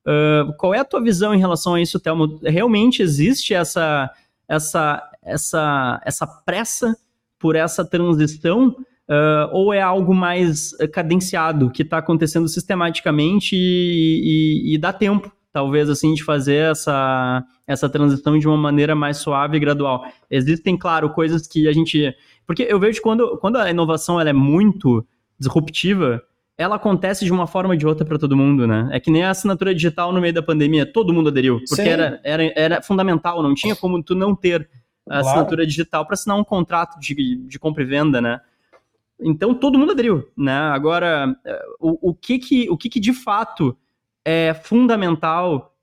Uh, qual é a tua visão em relação a isso, Thelmo? Realmente existe essa, essa, essa, essa pressa por essa transição uh, ou é algo mais cadenciado que está acontecendo sistematicamente e, e, e, dá tempo talvez assim, de fazer essa, essa transição de uma maneira mais suave e gradual. Existem, claro, coisas que a gente. Porque eu vejo quando, quando a inovação ela é muito disruptiva, ela acontece de uma forma ou de outra para todo mundo, né? É que nem a assinatura digital no meio da pandemia, todo mundo aderiu, porque era, era, era fundamental, não tinha como tu não ter a claro. assinatura digital para assinar um contrato de, de compra e venda, né? Então todo mundo aderiu, né? Agora, o, o, que, que, o que, que de fato é fundamental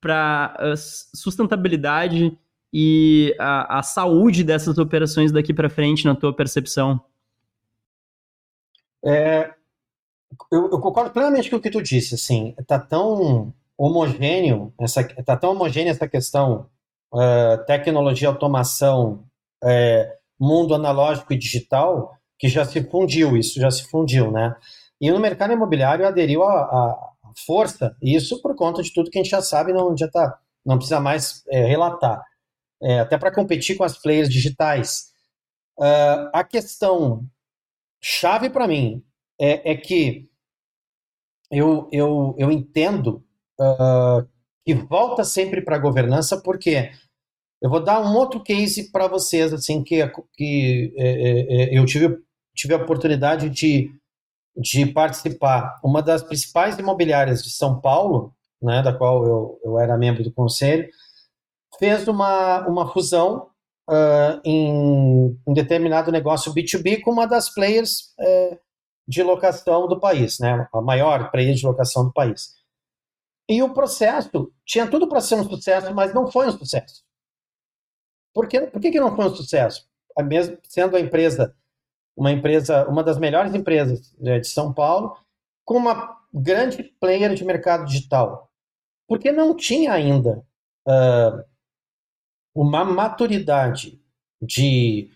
para a sustentabilidade e a, a saúde dessas operações daqui para frente, na tua percepção? É, eu, eu, concordo plenamente com o que tu disse, assim, tá tão homogêneo, essa, tá tão homogênea essa questão uh, tecnologia, automação, uh, mundo analógico e digital, que já se fundiu, isso já se fundiu, né? E no mercado imobiliário aderiu a, a força, isso por conta de tudo que a gente já sabe, não tá, não precisa mais é, relatar, é, até para competir com as players digitais. Uh, a questão chave para mim é, é, que eu, eu, eu entendo uh, que volta sempre para a governança, porque eu vou dar um outro case para vocês, assim, que, que é, é, é, eu tive tive a oportunidade de, de participar. Uma das principais imobiliárias de São Paulo, né, da qual eu, eu era membro do conselho, fez uma, uma fusão uh, em um determinado negócio B2B com uma das players uh, de locação do país, né, a maior player de locação do país. E o processo tinha tudo para ser um sucesso, mas não foi um sucesso. Por, que, por que, que não foi um sucesso? Mesmo sendo a empresa uma empresa, uma das melhores empresas né, de São Paulo, com uma grande player de mercado digital. Porque não tinha ainda uh, uma maturidade de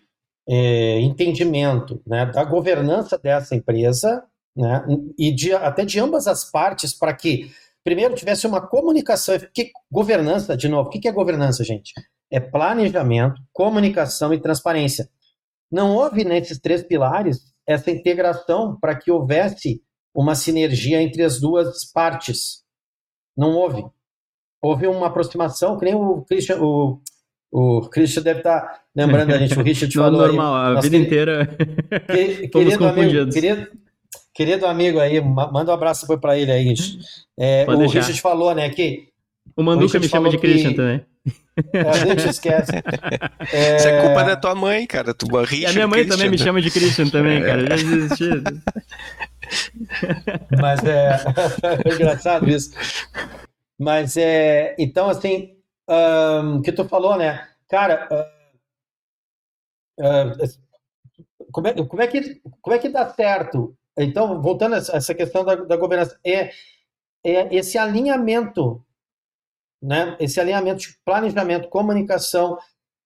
eh, entendimento né, da governança dessa empresa né, e de, até de ambas as partes para que, primeiro, tivesse uma comunicação. Que, governança, de novo, o que é governança, gente? É planejamento, comunicação e transparência. Não houve nesses três pilares essa integração para que houvesse uma sinergia entre as duas partes. Não houve. Houve uma aproximação, que nem o Christian, o, o Christian deve estar tá lembrando a gente, o Richard falou normal, aí. a vida inteira que, querido, amigo, querido, querido amigo aí, manda um abraço para ele aí. É, o deixar. Richard falou, né, que... O Manduca me chama de Christian que, também. É, a gente esquece. É... Isso é culpa da tua mãe, cara. Tu a minha mãe Christian. também me chama de Christian também, cara. Já desisti. Mas é... é engraçado isso. Mas é. Então, assim, um, que tu falou, né? Cara, uh, uh, como, é, como, é que, como é que dá certo? Então, voltando a essa questão da, da governança, é, é esse alinhamento né, esse alinhamento de planejamento, comunicação,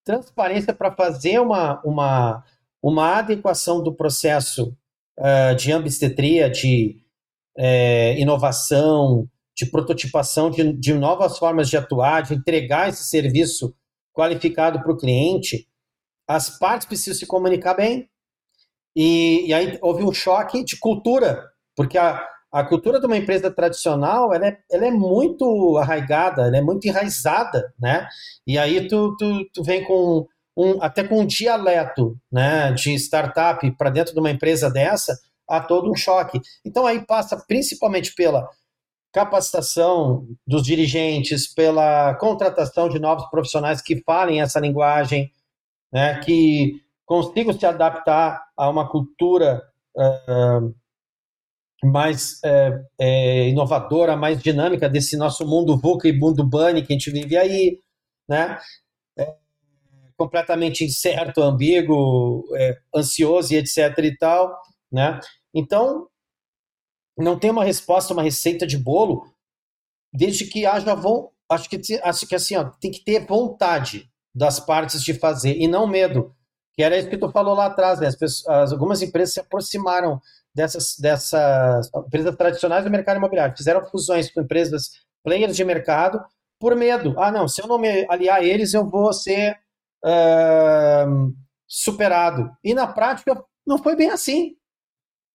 transparência para fazer uma, uma, uma adequação do processo uh, de ambistetria, de uh, inovação, de prototipação de, de novas formas de atuar, de entregar esse serviço qualificado para o cliente, as partes precisam se comunicar bem. E, e aí houve um choque de cultura, porque a, a cultura de uma empresa tradicional ela é, ela é muito arraigada, ela é muito enraizada, né? E aí tu, tu, tu vem com um, até com um dialeto né, de startup para dentro de uma empresa dessa, há todo um choque. Então aí passa principalmente pela capacitação dos dirigentes, pela contratação de novos profissionais que falem essa linguagem, né, que consigam se adaptar a uma cultura uh, mais é, inovadora, mais dinâmica desse nosso mundo VUCA e mundo BUNNY que a gente vive aí, né? É, completamente incerto, ambíguo, é, ansioso e etc e tal, né? Então, não tem uma resposta, uma receita de bolo, desde que haja acho que acho que assim, ó, tem que ter vontade das partes de fazer e não medo. Que era isso que tu falou lá atrás, né? As pessoas, algumas empresas se aproximaram dessas, dessas empresas tradicionais do mercado imobiliário. Fizeram fusões com empresas players de mercado por medo. Ah, não, se eu não me aliar a eles, eu vou ser uh, superado. E na prática, não foi bem assim.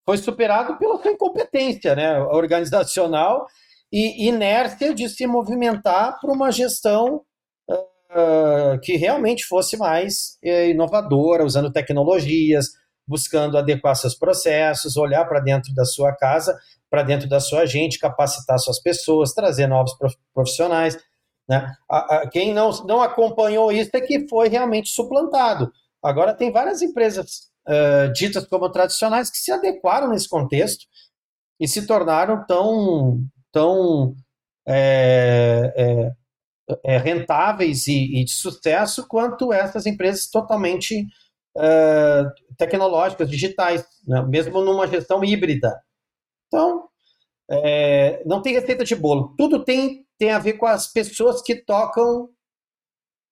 Foi superado pela sua incompetência né, organizacional e inércia de se movimentar para uma gestão uh, que realmente fosse mais uh, inovadora, usando tecnologias, buscando adequar seus processos, olhar para dentro da sua casa, para dentro da sua gente, capacitar suas pessoas, trazer novos profissionais. Né? A, a, quem não, não acompanhou isso é que foi realmente suplantado. Agora, tem várias empresas uh, ditas como tradicionais que se adequaram nesse contexto e se tornaram tão, tão é, é, é, rentáveis e, e, de sucesso quanto essas empresas totalmente uh, tecnológicas, digitais, né? mesmo numa gestão híbrida. Então, é, não tem receita de bolo. Tudo tem, tem a ver com as pessoas que tocam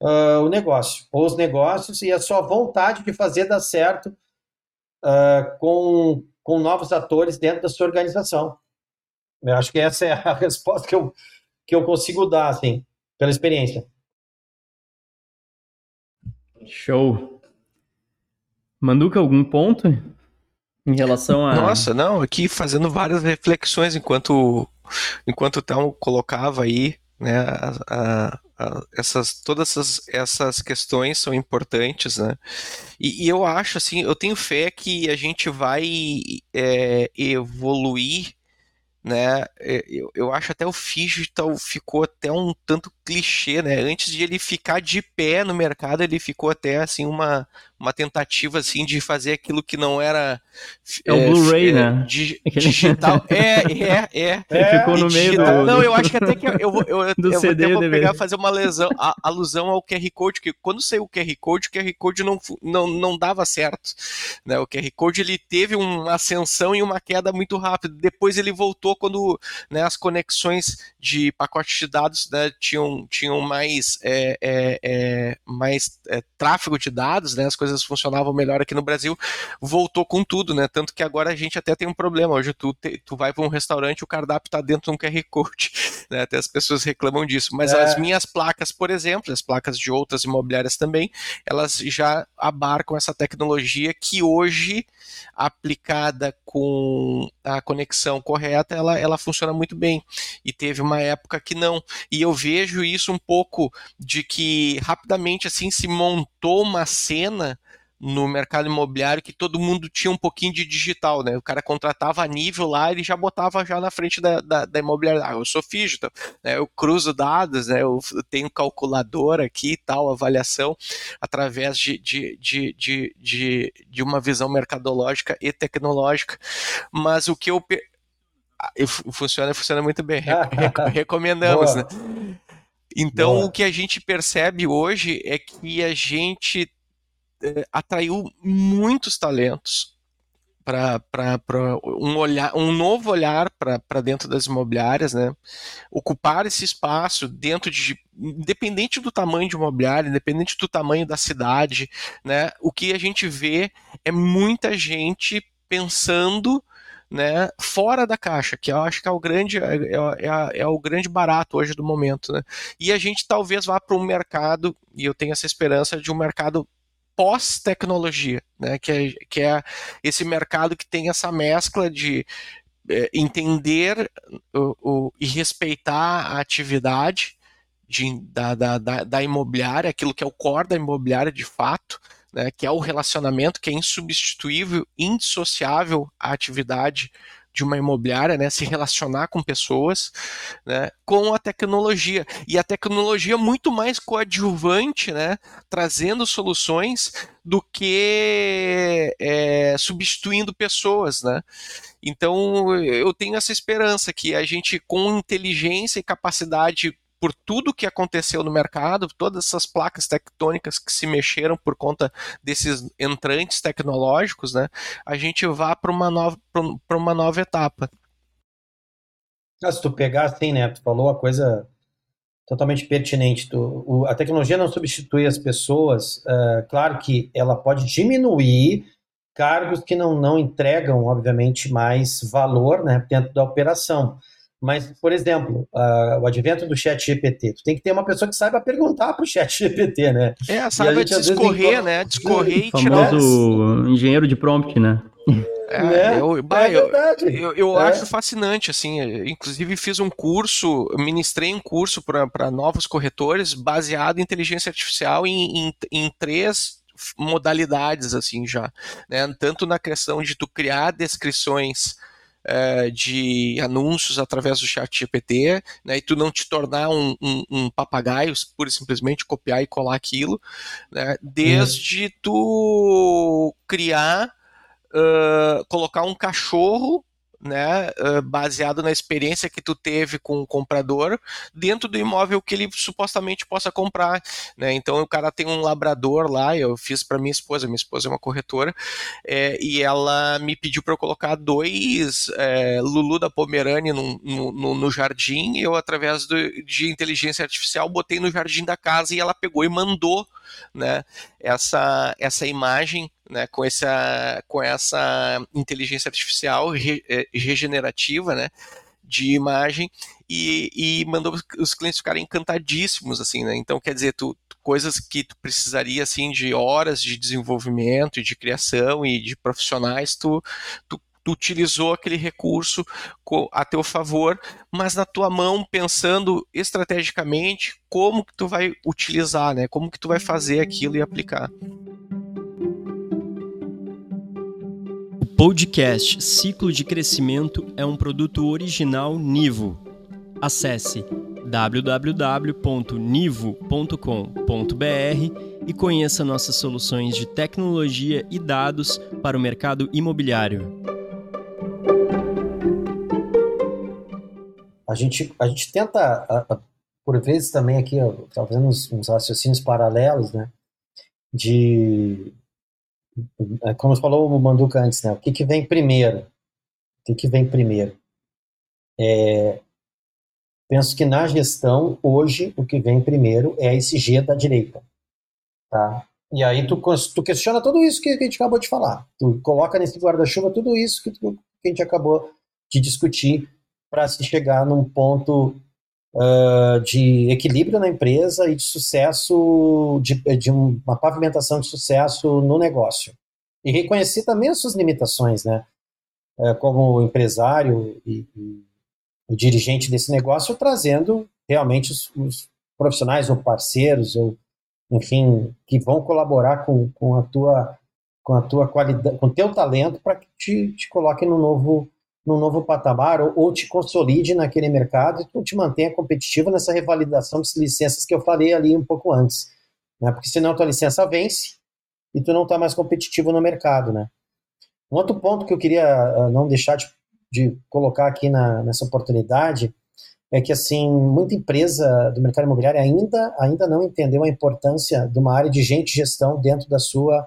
uh, o negócio, ou os negócios, e a sua vontade de fazer dar certo uh, com, com novos atores dentro da sua organização. Eu acho que essa é a resposta que eu, que eu consigo dar, assim, pela experiência. Show. Manduca, algum ponto em relação a. Nossa, não, aqui fazendo várias reflexões enquanto, enquanto o Thelmo colocava aí, né, a, a, a, essas, todas essas, essas questões são importantes, né, e, e, eu acho, assim, eu tenho fé que a gente vai é, evoluir né? É, eu, eu acho até o digital ficou até um tanto clichê, né? Antes de ele ficar de pé no mercado, ele ficou até assim uma, uma tentativa assim de fazer aquilo que não era é, o Blu-ray, é, né? Di, digital. é, é, é. Ele ficou no meio do, Não, eu acho que até que eu, eu, eu, do eu CD, vou pegar fazer uma lesão, a, alusão ao QR Code, que quando saiu o QR Code, o QR Code não, não, não dava certo, né? O QR Code ele teve uma ascensão e uma queda muito rápida. Depois ele voltou quando né, as conexões de pacotes de dados né, tinham tinham, mais, é, é, é mais é, tráfego de dados, né, as coisas funcionavam melhor aqui no Brasil, voltou com tudo, né? Tanto que agora a gente até tem um problema. Hoje tu, te, tu vai para um restaurante, o cardápio está dentro de um QR Code, né? Até as pessoas reclamam disso. Mas as é. minhas placas, por exemplo, as placas de outras imobiliárias também, elas já abarcam essa tecnologia que hoje, aplicada com a conexão correta, ela, ela funciona muito bem. E teve uma época que não. E eu vejo isso um pouco de que rapidamente assim se montou uma cena no mercado imobiliário que todo mundo tinha um pouquinho de digital, né? O cara contratava a nível lá, ele já botava já na frente da, da, da imobiliária. Ah, eu sou digital, né? Eu cruzo dados, né? Eu tenho calculadora aqui e tal, avaliação através de, de, de, de, de, de uma visão mercadológica e tecnológica. Mas o que eu ah, funciona, funciona muito bem. Recomendamos, né? Então, Boa. o que a gente percebe hoje é que a gente é, atraiu muitos talentos para um, olhar, um novo olhar para dentro das imobiliárias, né? ocupar esse espaço dentro de, independente do tamanho de imobiliária, independente do tamanho da cidade, né? o que a gente vê é muita gente pensando né, fora da caixa, que eu acho que é o grande, é, é, é o grande barato hoje do momento. Né? E a gente talvez vá para um mercado, e eu tenho essa esperança de um mercado pós-tecnologia, né, que, é, que é esse mercado que tem essa mescla de é, entender o, o, e respeitar a atividade de, da, da, da, da imobiliária, aquilo que é o core da imobiliária de fato, né, que é o relacionamento que é insubstituível, indissociável à atividade de uma imobiliária, né, se relacionar com pessoas, né, com a tecnologia. E a tecnologia muito mais coadjuvante, né, trazendo soluções do que é, substituindo pessoas, né. Então eu tenho essa esperança que a gente, com inteligência e capacidade por tudo que aconteceu no mercado, todas essas placas tectônicas que se mexeram por conta desses entrantes tecnológicos, né, a gente vá para uma nova uma nova etapa. Ah, se tu pegar assim, né, tu falou a coisa totalmente pertinente. Tu, o, a tecnologia não substitui as pessoas. Uh, claro que ela pode diminuir cargos que não, não entregam, obviamente, mais valor né, dentro da operação. Mas, por exemplo, uh, o advento do chat GPT, tu tem que ter uma pessoa que saiba perguntar para o chat GPT, né? É, saiba discorrer, né? Discorrer e tirar... O famoso engenheiro de prompt, né? É, né? eu, bah, é verdade. Eu, eu, eu é. acho fascinante, assim. Inclusive, fiz um curso, ministrei um curso para novos corretores baseado em inteligência artificial em, em, em três modalidades, assim, já. Né? Tanto na questão de tu criar descrições é, de anúncios através do chat GPT, né, e tu não te tornar um, um, um papagaio, pura e simplesmente copiar e colar aquilo, né, desde tu criar, uh, colocar um cachorro né, baseado na experiência que tu teve com o comprador dentro do imóvel que ele supostamente possa comprar, né? Então o cara tem um labrador lá, eu fiz para minha esposa, minha esposa é uma corretora, é, e ela me pediu para eu colocar dois é, Lulu da Pomerânia no, no, no jardim, eu através do, de inteligência artificial botei no jardim da casa e ela pegou e mandou, né, essa essa imagem né, com, essa, com essa inteligência artificial re, é, regenerativa, né, de imagem e, e, mandou os clientes ficarem encantadíssimos, assim, né, então quer dizer, tu, coisas que tu precisaria, assim, de horas de desenvolvimento, de criação e de profissionais, tu, tu tu utilizou aquele recurso a teu favor, mas na tua mão pensando estrategicamente como que tu vai utilizar, né? Como que tu vai fazer aquilo e aplicar. podcast Ciclo de Crescimento é um produto original Nivo. Acesse www.nivo.com.br e conheça nossas soluções de tecnologia e dados para o mercado imobiliário. A gente, a gente tenta, por vezes também aqui, talvez uns, uns raciocínios paralelos, né? De é, como falou o Manduca antes, né? O que, que vem primeiro? O que, que vem primeiro? É, penso que na gestão, hoje, o que vem primeiro é esse G da direita. Tá? E aí tu, tu questiona tudo isso que, que a gente acabou de falar. Tu coloca nesse guarda-chuva tudo isso que, que a gente acabou de discutir para se chegar num ponto uh, de equilíbrio na empresa e de sucesso, de, de uma pavimentação de sucesso no negócio. E reconhecer também as suas limitações, né? Uh, como empresário e, e, e, dirigente desse negócio, trazendo realmente os, os, profissionais ou parceiros, ou enfim, que vão colaborar com, com a tua com a tua qualidade, com teu talento para que te, te coloque no novo num novo patamar ou, ou, te consolide naquele mercado e tu te mantenha competitivo nessa revalidação de licenças que eu falei ali um pouco antes. Né? Porque senão tua licença vence e tu não está mais competitivo no mercado. Né? Um outro ponto que eu queria uh, não deixar de, de colocar aqui na, nessa oportunidade é que assim muita empresa do mercado imobiliário ainda, ainda não entendeu a importância de uma área de gente gestão dentro da sua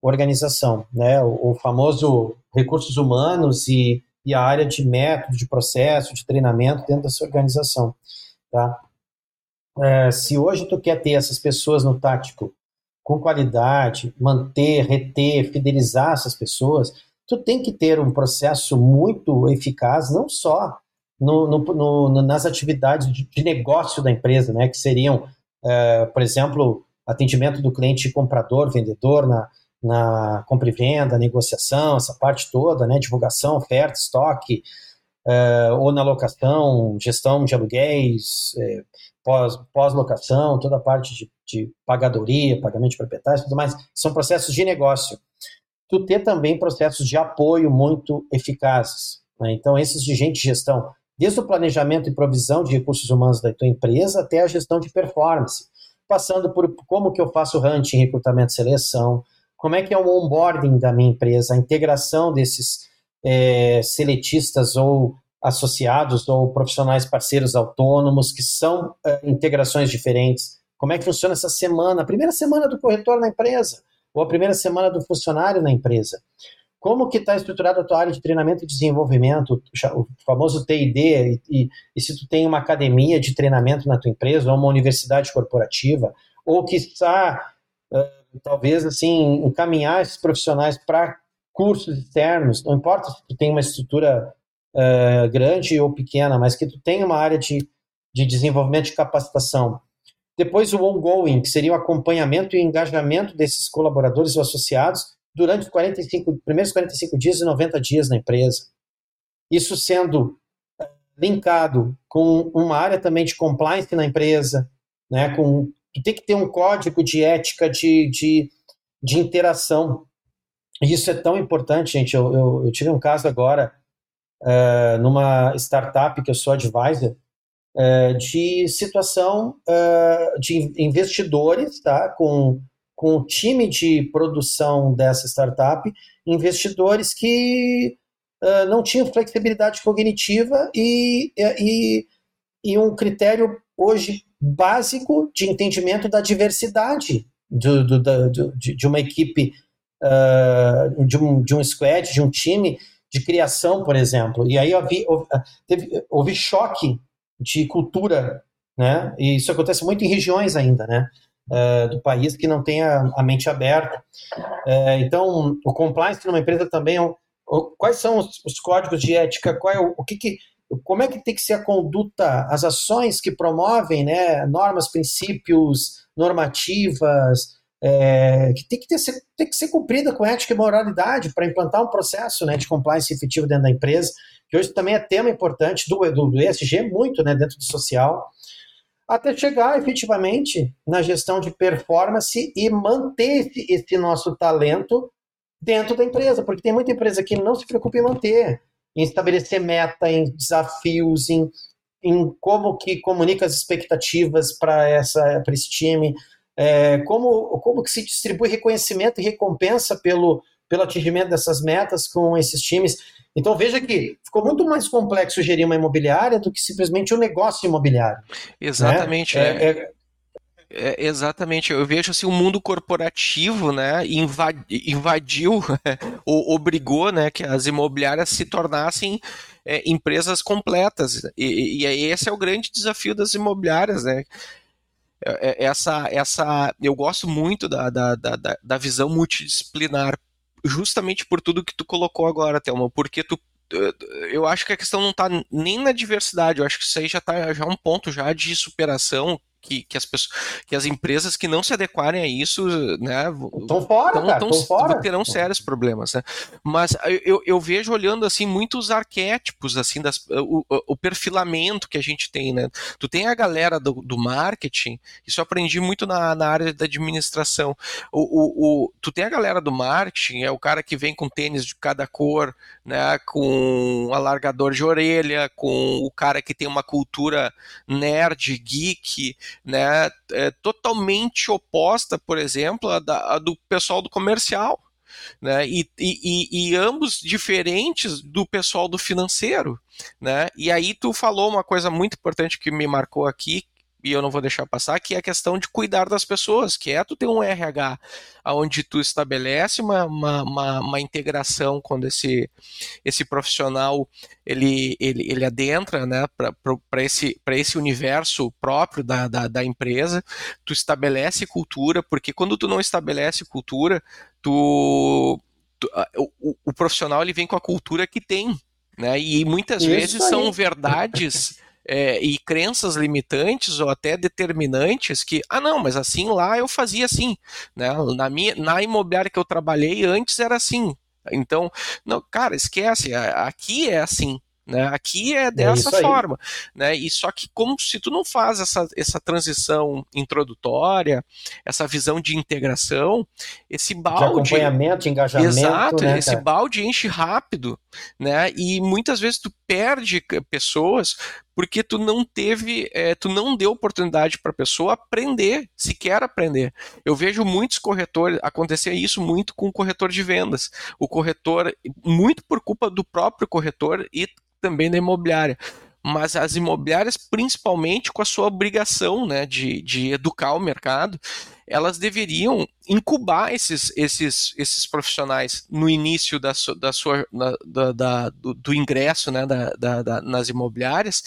organização, né? O, o famoso recursos humanos e e a área de método, de processo, de treinamento dentro da sua organização. Tá? É, se hoje tu quer ter essas pessoas no tático com qualidade, manter, reter, fidelizar essas pessoas, tu tem que ter um processo muito eficaz, não só no, no, no, nas atividades de, de, negócio da empresa, né, que seriam, é, por exemplo, atendimento do cliente comprador, vendedor, na, na compra e venda, negociação, essa parte toda, né, divulgação, oferta, estoque, uh, ou na locação, gestão de aluguéis, eh, pós-locação, pós toda a parte de, de, pagadoria, pagamento de proprietários, tudo mais, são processos de negócio. Tu ter também processos de apoio muito eficazes. Né? Então, esses de gente de gestão, desde o planejamento e provisão de recursos humanos da tua empresa até a gestão de performance, passando por como que eu faço hunting, recrutamento e seleção, como é que é o onboarding da minha empresa, a integração desses é, seletistas ou associados ou profissionais parceiros autônomos, que são é, integrações diferentes. Como é que funciona essa semana, a primeira semana do corretor na empresa, ou a primeira semana do funcionário na empresa. Como que está estruturada a tua área de treinamento e desenvolvimento, o famoso T&D, e, e, e se tu tem uma academia de treinamento na tua empresa, ou uma universidade corporativa, ou que está talvez assim encaminhar esses profissionais para cursos externos, não importa se tu tem uma estrutura uh, grande ou pequena, mas que tu tenha uma área de, de desenvolvimento de capacitação. Depois o ongoing, que seria o acompanhamento e engajamento desses colaboradores ou associados durante os 45, primeiros 45 dias e 90 dias na empresa. Isso sendo eh, linkado com uma área também de compliance na empresa, né, com, tem que ter um código de ética de, de, de interação. Isso é tão importante, gente. Eu, eu, eu tive um caso agora uh, numa startup que eu sou advisor, uh, de situação uh, de investidores, tá, com com o time de produção dessa startup, investidores que não tinham flexibilidade cognitiva e, e, e, um critério hoje básico de entendimento da diversidade do, do, do, de, de, uma equipe, uh, de, um, de um squad, de um time de criação, por exemplo. E aí houve, teve, houve choque de cultura, né? E isso acontece muito em regiões ainda, né? uh, do país que não tenha a mente aberta. Uh, então, o compliance numa empresa também é quais são os, os, códigos de ética, qual é o, o que, que como é que tem que ser a conduta, as ações que promovem né, normas, princípios, normativas, é, que tem que, ter, tem que ser cumprida com ética e moralidade para implantar um processo né, de compliance efetivo dentro da empresa, que hoje também é tema importante do, do, ESG, muito né, dentro do social até chegar efetivamente na gestão de performance e manter esse, esse, nosso talento dentro da empresa, porque tem muita empresa que não se preocupa em manter, em estabelecer meta, em desafios, em, em como que comunica as expectativas para esse time, é, como como que se distribui reconhecimento e recompensa pelo pelo atingimento dessas metas com esses times. Então veja que ficou muito mais complexo gerir uma imobiliária do que simplesmente um negócio imobiliário. Né? Exatamente. Né? É, é, é, exatamente, eu vejo assim o mundo corporativo, né, invadiu, ou obrigou, né, que as imobiliárias se tornassem é, empresas completas. E, e, esse é o grande desafio das imobiliárias, né? É, é, essa, essa, eu gosto muito da, da, da, da visão multidisciplinar justamente por tudo que tu colocou agora, Thelma, porque tu eu acho que a questão não está nem na diversidade, eu acho que isso aí já está já é um ponto já de superação que, que, as pessoas, que as empresas que não se adequarem a isso, né, estão fora, tão, cara, tão, fora. terão sérios problemas, né? Mas eu, eu vejo olhando assim muitos arquétipos assim das, o, o, perfilamento que a gente tem, né? Tu tem a galera do, do marketing, isso eu aprendi muito na, na área da administração. O, o, o, tu tem a galera do marketing, é o cara que vem com tênis de cada cor, né, com alargador de orelha, com o cara que tem uma cultura nerd, geek, né, é totalmente oposta, por exemplo, à, da, do pessoal do comercial. Né, e, e, e, ambos diferentes do pessoal do financeiro, né? E aí tu falou uma coisa muito importante que me marcou aqui, e eu não vou deixar passar, que é a questão de cuidar das pessoas, que é tu ter um RH onde tu estabelece uma, uma, uma, uma integração quando esse, esse profissional ele, ele, ele adentra né, para esse, esse universo próprio da, da, da, empresa, tu estabelece cultura, porque quando tu não estabelece cultura, tu, tu o, o profissional ele vem com a cultura que tem, né? E muitas Isso vezes aí. são verdades é, e crenças limitantes ou até determinantes que, ah, não, mas assim lá eu fazia assim, né? Na, minha, na imobiliária que eu trabalhei antes era assim. Então, não, cara, esquece, aqui é assim, né? Aqui é, é dessa é forma, né? E só que como se tu não faz essa, essa transição introdutória, essa visão de integração, esse balde de acompanhamento, engajamento, exato, né, esse balde enche rápido, né? E muitas vezes tu perde pessoas porque tu não teve, é, tu não deu oportunidade para a pessoa aprender, sequer aprender. Eu vejo muitos corretores, acontecer isso muito com o corretor de vendas. O corretor, muito por culpa do próprio corretor e também da imobiliária. Mas as imobiliárias, principalmente com a sua obrigação né, de, de educar o mercado, elas deveriam incubar esses, esses, esses profissionais no início da, da sua, da, da, do, do, ingresso né, da, da, nas imobiliárias,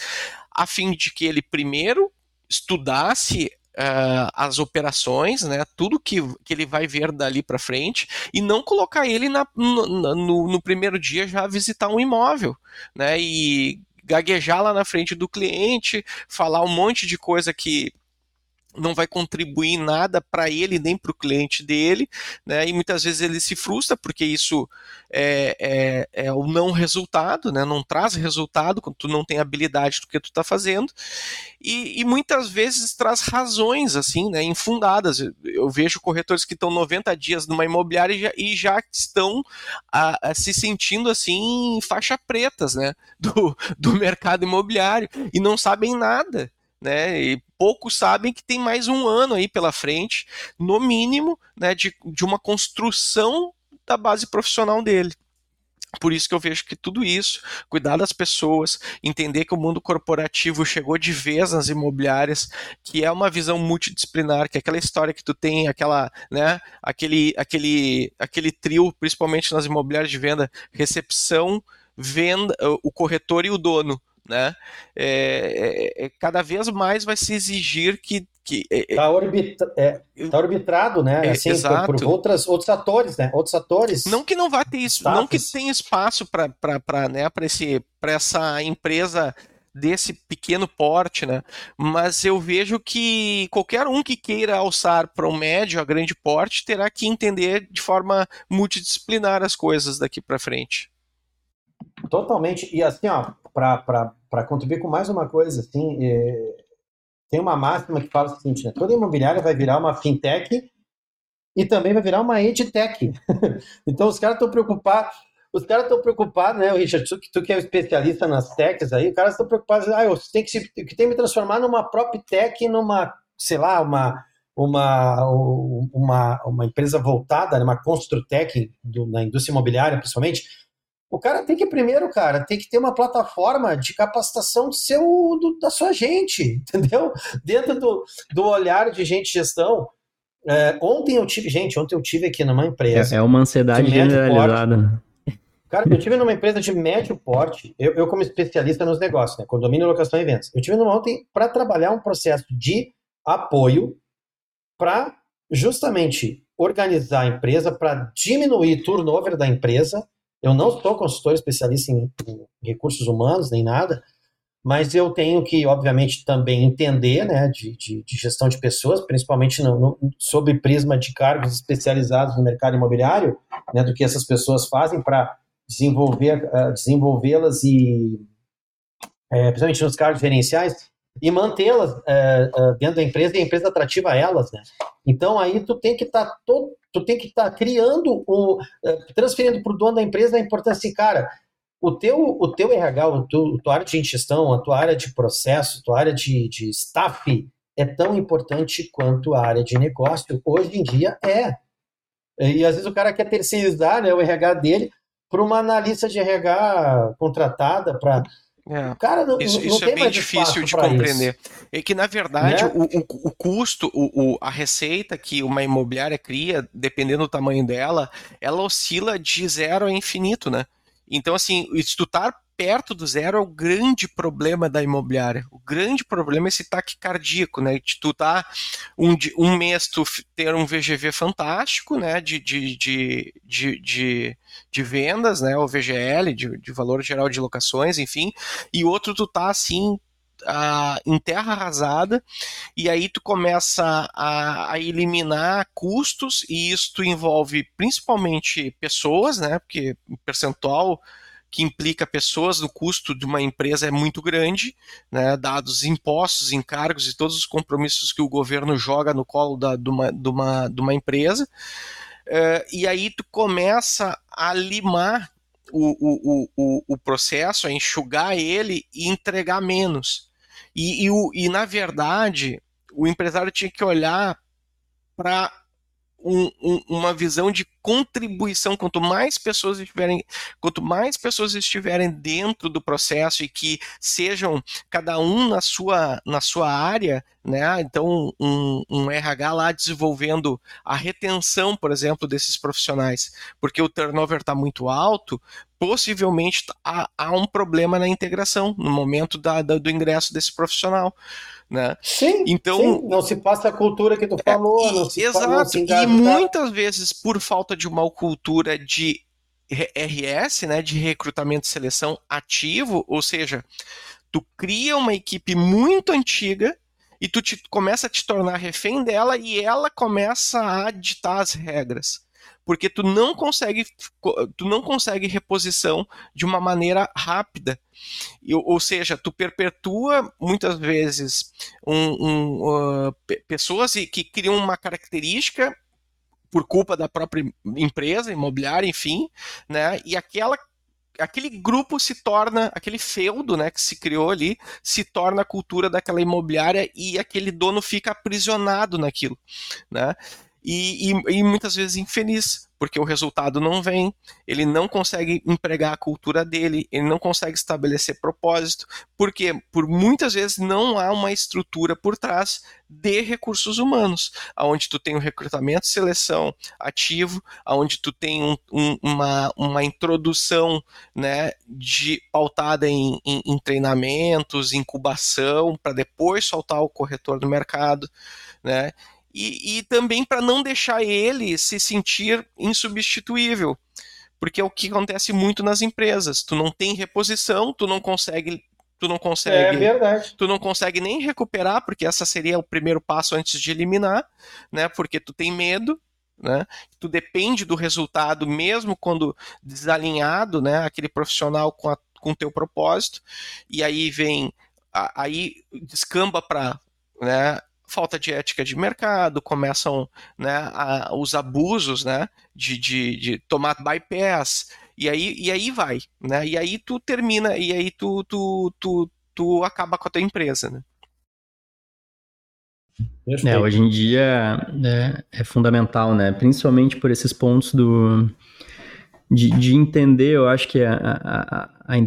a fim de que ele primeiro estudasse Uh, as operações, né, tudo que, que ele vai ver dali para frente, e não colocar ele na, no, no, no, primeiro dia já visitar um imóvel, né, e gaguejar lá na frente do cliente, falar um monte de coisa que não vai contribuir nada para ele nem para o cliente dele, né? E muitas vezes ele se frustra porque isso é, é, é o não resultado, né? Não traz resultado quando tu não tem habilidade do que tu está fazendo e, e, muitas vezes traz razões assim, né? Infundadas. Eu vejo corretores que estão 90 dias numa imobiliária e já, e já estão a, a se sentindo assim faixa pretas, né? Do, do mercado imobiliário e não sabem nada né? E poucos sabem que tem mais um ano aí pela frente, no mínimo, né, de, de uma construção da base profissional dele. Por isso que eu vejo que tudo isso, cuidar das pessoas, entender que o mundo corporativo chegou de vez nas imobiliárias, que é uma visão multidisciplinar, que é aquela história que tu tem, aquela, né, aquele, aquele, aquele trio, principalmente nas imobiliárias de venda, recepção, venda, o corretor e o dono né? É, é, é, cada vez mais vai se exigir que que é, é orbita, é, tá arbitrado, né? Assim, exato. Por, por, outras, outros atores, né? Outros atores. Não que não vá ter isso, não que tenha espaço para né, esse para essa empresa desse pequeno porte, né? Mas eu vejo que qualquer um que queira alçar para um médio a grande porte terá que entender de forma multidisciplinar as coisas daqui para frente. Totalmente. E assim, ó, para contribuir com mais uma coisa, assim, é, tem uma máxima que fala o seguinte, né? Toda imobiliária vai virar uma fintech e também vai virar uma edtech. então os caras estão preocupados, os caras estão preocupados, né, Richard, tu, tu que é um especialista nas techs aí, os caras estão preocupados, ah, eu tenho que, se, tem que me transformar numa própria tech, numa, sei lá, uma uma, uma, uma empresa voltada, né, uma construtech do, na indústria imobiliária, principalmente, o cara tem que primeiro, cara, tem que ter uma plataforma de capacitação do seu, do, da sua gente, entendeu? Dentro do, do olhar de gente gestão. É, ontem eu tive, gente, ontem eu tive aqui numa empresa. É, é uma ansiedade generalizada. Cara, eu tive numa empresa de médio porte, eu, eu como especialista nos negócios, né, condomínio, locação e eventos. Eu tive numa ontem para trabalhar um processo de apoio para justamente organizar a empresa, para diminuir o turnover da empresa eu não sou consultor especialista em, em, recursos humanos nem nada, mas eu tenho que, obviamente, também entender né, de, de, de gestão de pessoas, principalmente no, no, sob prisma de cargos especializados no mercado imobiliário, né, do que essas pessoas fazem para desenvolver, uh, desenvolvê-las e, é, principalmente nos cargos gerenciais, e mantê-las é, é, dentro da empresa e a empresa atrativa a elas, né? Então aí tu tem que estar tá tu tem que estar tá criando o é, transferindo para o dono da empresa a importância, assim, cara, o teu o teu RH, o teu, a tua área de gestão, a tua área de processo, a tua área de, de staff é tão importante quanto a área de negócio. Hoje em dia é. E às vezes o cara quer terceirizar né, o RH dele para uma analista de RH contratada para é. Cara, não, isso, não isso é bem difícil de compreender. Isso. É que, na verdade, né? o, o, o, custo, o, o, a receita que uma imobiliária cria, dependendo do tamanho dela, ela oscila de zero a infinito, né? Então, assim, se tu tá perto do zero é o grande problema da imobiliária. O grande problema é esse taque cardíaco, né? De tu tá um, um mês tu ter um VGV fantástico, né? De, de, de, de, de, de vendas, né? O VGL, de, de valor geral de locações, enfim. E outro tu tá assim a, em terra arrasada, e aí tu começa a, a, eliminar custos, e isso envolve principalmente pessoas, né? Porque percentual que implica pessoas no custo de uma empresa é muito grande, né, dados impostos, encargos e todos os compromissos que o governo joga no colo da, de, uma, de, uma, de uma empresa. Uh, e aí tu começa a limar o, o, o, o processo, a enxugar ele e entregar menos. E, e, o, e na verdade, o empresário tinha que olhar para um, um, uma visão de contribuição. Quanto mais pessoas estiverem, quanto mais pessoas estiverem dentro do processo e que sejam cada um na sua, na sua área, né? Então, um, um RH lá desenvolvendo a retenção, por exemplo, desses profissionais, porque o turnover está muito alto, possivelmente há, há, um problema na integração no momento da, da, do ingresso desse profissional. Né? Sim, então sim. não se passa a cultura que tu é, falou, é, não se exato. e muitas vezes por falta de uma cultura de RS, né, de recrutamento e seleção ativo, ou seja, tu cria uma equipe muito antiga e tu te, começa a te tornar refém dela e ela começa a ditar as regras porque tu não consegue tu não consegue reposição de uma maneira rápida ou seja tu perpetua muitas vezes um, um, uh, pessoas que criam uma característica por culpa da própria empresa imobiliária enfim né e aquela aquele grupo se torna, aquele feudo né, que se criou ali, se torna a cultura daquela imobiliária e aquele dono fica aprisionado naquilo. Né? E, e, e muitas vezes infeliz, porque o resultado não vem, ele não consegue empregar a cultura dele, ele não consegue estabelecer propósito, porque por muitas vezes não há uma estrutura por trás de recursos humanos, aonde tu tem o um recrutamento, seleção ativo, aonde tu tem um, um, uma, uma introdução né, de pautada em, em, em treinamentos, incubação, para depois soltar o corretor do mercado, né? E, e também para não deixar ele se sentir insubstituível. Porque é o que acontece muito nas empresas. Tu não tem reposição, tu não consegue tu não consegue. É verdade. Tu não consegue nem recuperar, porque essa seria o primeiro passo antes de eliminar, né? Porque tu tem medo, né? Tu depende do resultado, mesmo quando desalinhado, né? Aquele profissional com, a, com teu propósito, e aí vem, aí descamba para né, falta de ética de mercado, começam né, a, os abusos né, de, de, de tomar bypass, e aí, e aí vai, né? E aí tu termina, e aí tu, tu, tu, tu acaba com a tua empresa, né? É, hoje em dia é, é, fundamental, né? Principalmente por esses pontos do de, de entender, eu acho que a, a, a,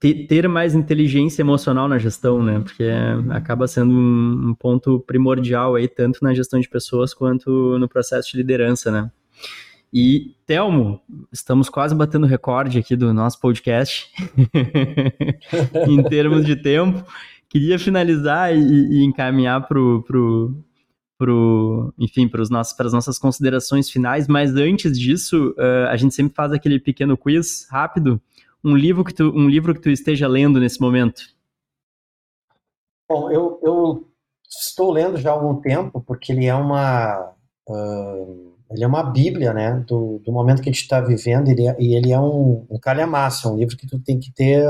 ter mais inteligência emocional na gestão, né? Porque acaba sendo um, ponto primordial aí, tanto na gestão de pessoas quanto no processo de liderança, né? E, Telmo, estamos quase batendo recorde aqui do nosso podcast em termos de tempo. Queria finalizar e, e encaminhar para pro, pro, enfim, para as nossas considerações finais, mas antes disso, uh, a gente sempre faz aquele pequeno quiz rápido um livro que tu, um livro que tu esteja lendo nesse momento? Bom, eu, eu estou lendo já há algum tempo, porque ele é uma uh, ele é uma bíblia, né, do, do momento que a gente está vivendo, ele é, e ele é um, um calhamaço, é um livro que tu tem que ter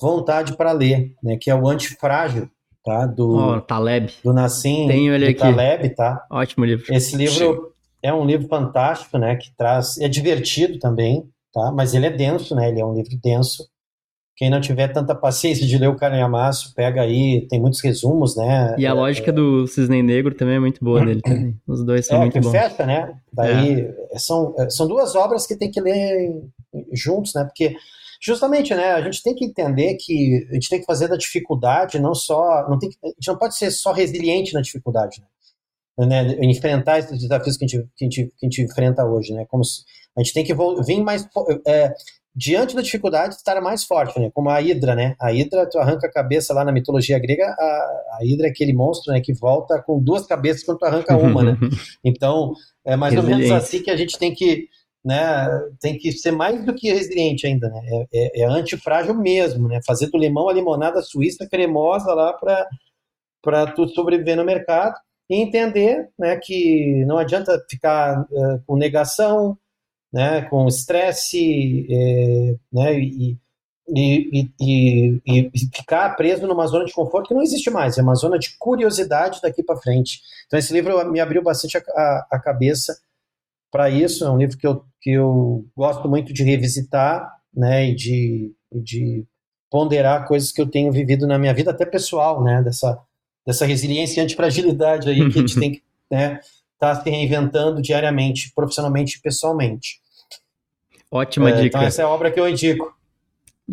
vontade para ler, né, que é o Antifrágil, tá, do, oh, Taleb. do Nassim Tenho ele aqui. Taleb, tá? Ótimo livro. Esse livro Sim. é um livro fantástico, né, que traz, é divertido também, tá? Mas ele é denso, né? Ele é um livro denso. Quem não tiver tanta paciência de ler o Caranhamaço, pega aí, tem muitos resumos, né? E a é, lógica é... do Cisne Negro também é muito boa dele também. Os dois são é, muito que bons. fecha, né? Daí é. são, são duas obras que tem que ler juntos, né? Porque justamente, né, a gente tem que entender que a gente tem que fazer da dificuldade não só, não tem que, a gente não pode ser só resiliente na dificuldade, né? Né enfrentar esses desafios que a gente, que a gente, que a gente enfrenta hoje, né? Como se, a gente tem que vir mais. É, diante da dificuldade, estar mais forte, né? Como a Hidra, né? A Hidra, tu arranca a cabeça lá na mitologia grega, a, a Hidra é aquele monstro, né? Que volta com duas cabeças quando tu arranca uma, né? Então, é mais ou menos assim que a gente tem que, né? Tem que ser mais do que resiliente ainda, né? É, é, é antifrágil mesmo, né? Fazer do limão a limonada suíça cremosa lá para para tu sobreviver no mercado e entender, né? Que não adianta ficar uh, com negação, né, com estresse, é, né, e, e, e, e, ficar preso numa zona de conforto que não existe mais, é uma zona de curiosidade daqui para frente. Então esse livro me abriu bastante a, a, a cabeça para isso, é um livro que eu, que eu gosto muito de revisitar, né, e de, de ponderar coisas que eu tenho vivido na minha vida, até pessoal, né, dessa, dessa resiliência e antifragilidade aí que a gente tem que, né, está se reinventando diariamente, profissionalmente e pessoalmente. Ótima é, dica. Então, essa é a obra que eu indico.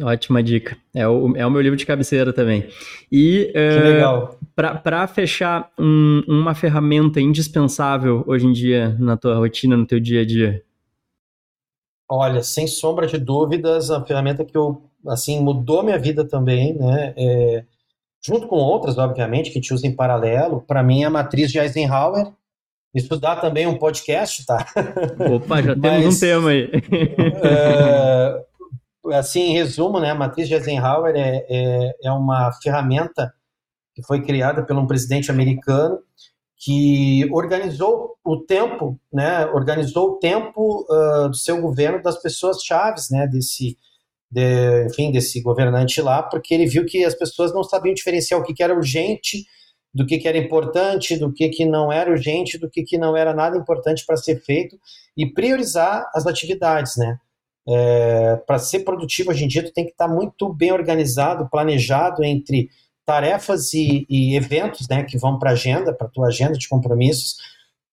Ótima dica. É o, é o meu livro de cabeceira também. E uh, para fechar, um, uma ferramenta indispensável hoje em dia na tua rotina, no teu dia a dia? Olha, sem sombra de dúvidas, a ferramenta que eu assim mudou minha vida também, né? É, junto com outras, obviamente, que a gente usa em paralelo. Para mim, é a matriz de Eisenhower, isso dá também um podcast, tá? Opa, já temos Mas, um tema aí. é, assim, em resumo, né, a matriz de Eisenhower é, é, é uma ferramenta que foi criada por um presidente americano que organizou o tempo, né, organizou o tempo uh, do seu governo das pessoas chaves, né, desse, de, enfim, desse governante lá, porque ele viu que as pessoas não sabiam diferenciar o que, que era urgente do que, que era importante, do que, que não era urgente, do que, que não era nada importante para ser feito e priorizar as atividades, né? É, para ser produtivo hoje em dia, tu tem que estar tá muito bem organizado, planejado entre tarefas e, e eventos né, que vão para agenda, para tua agenda de compromissos,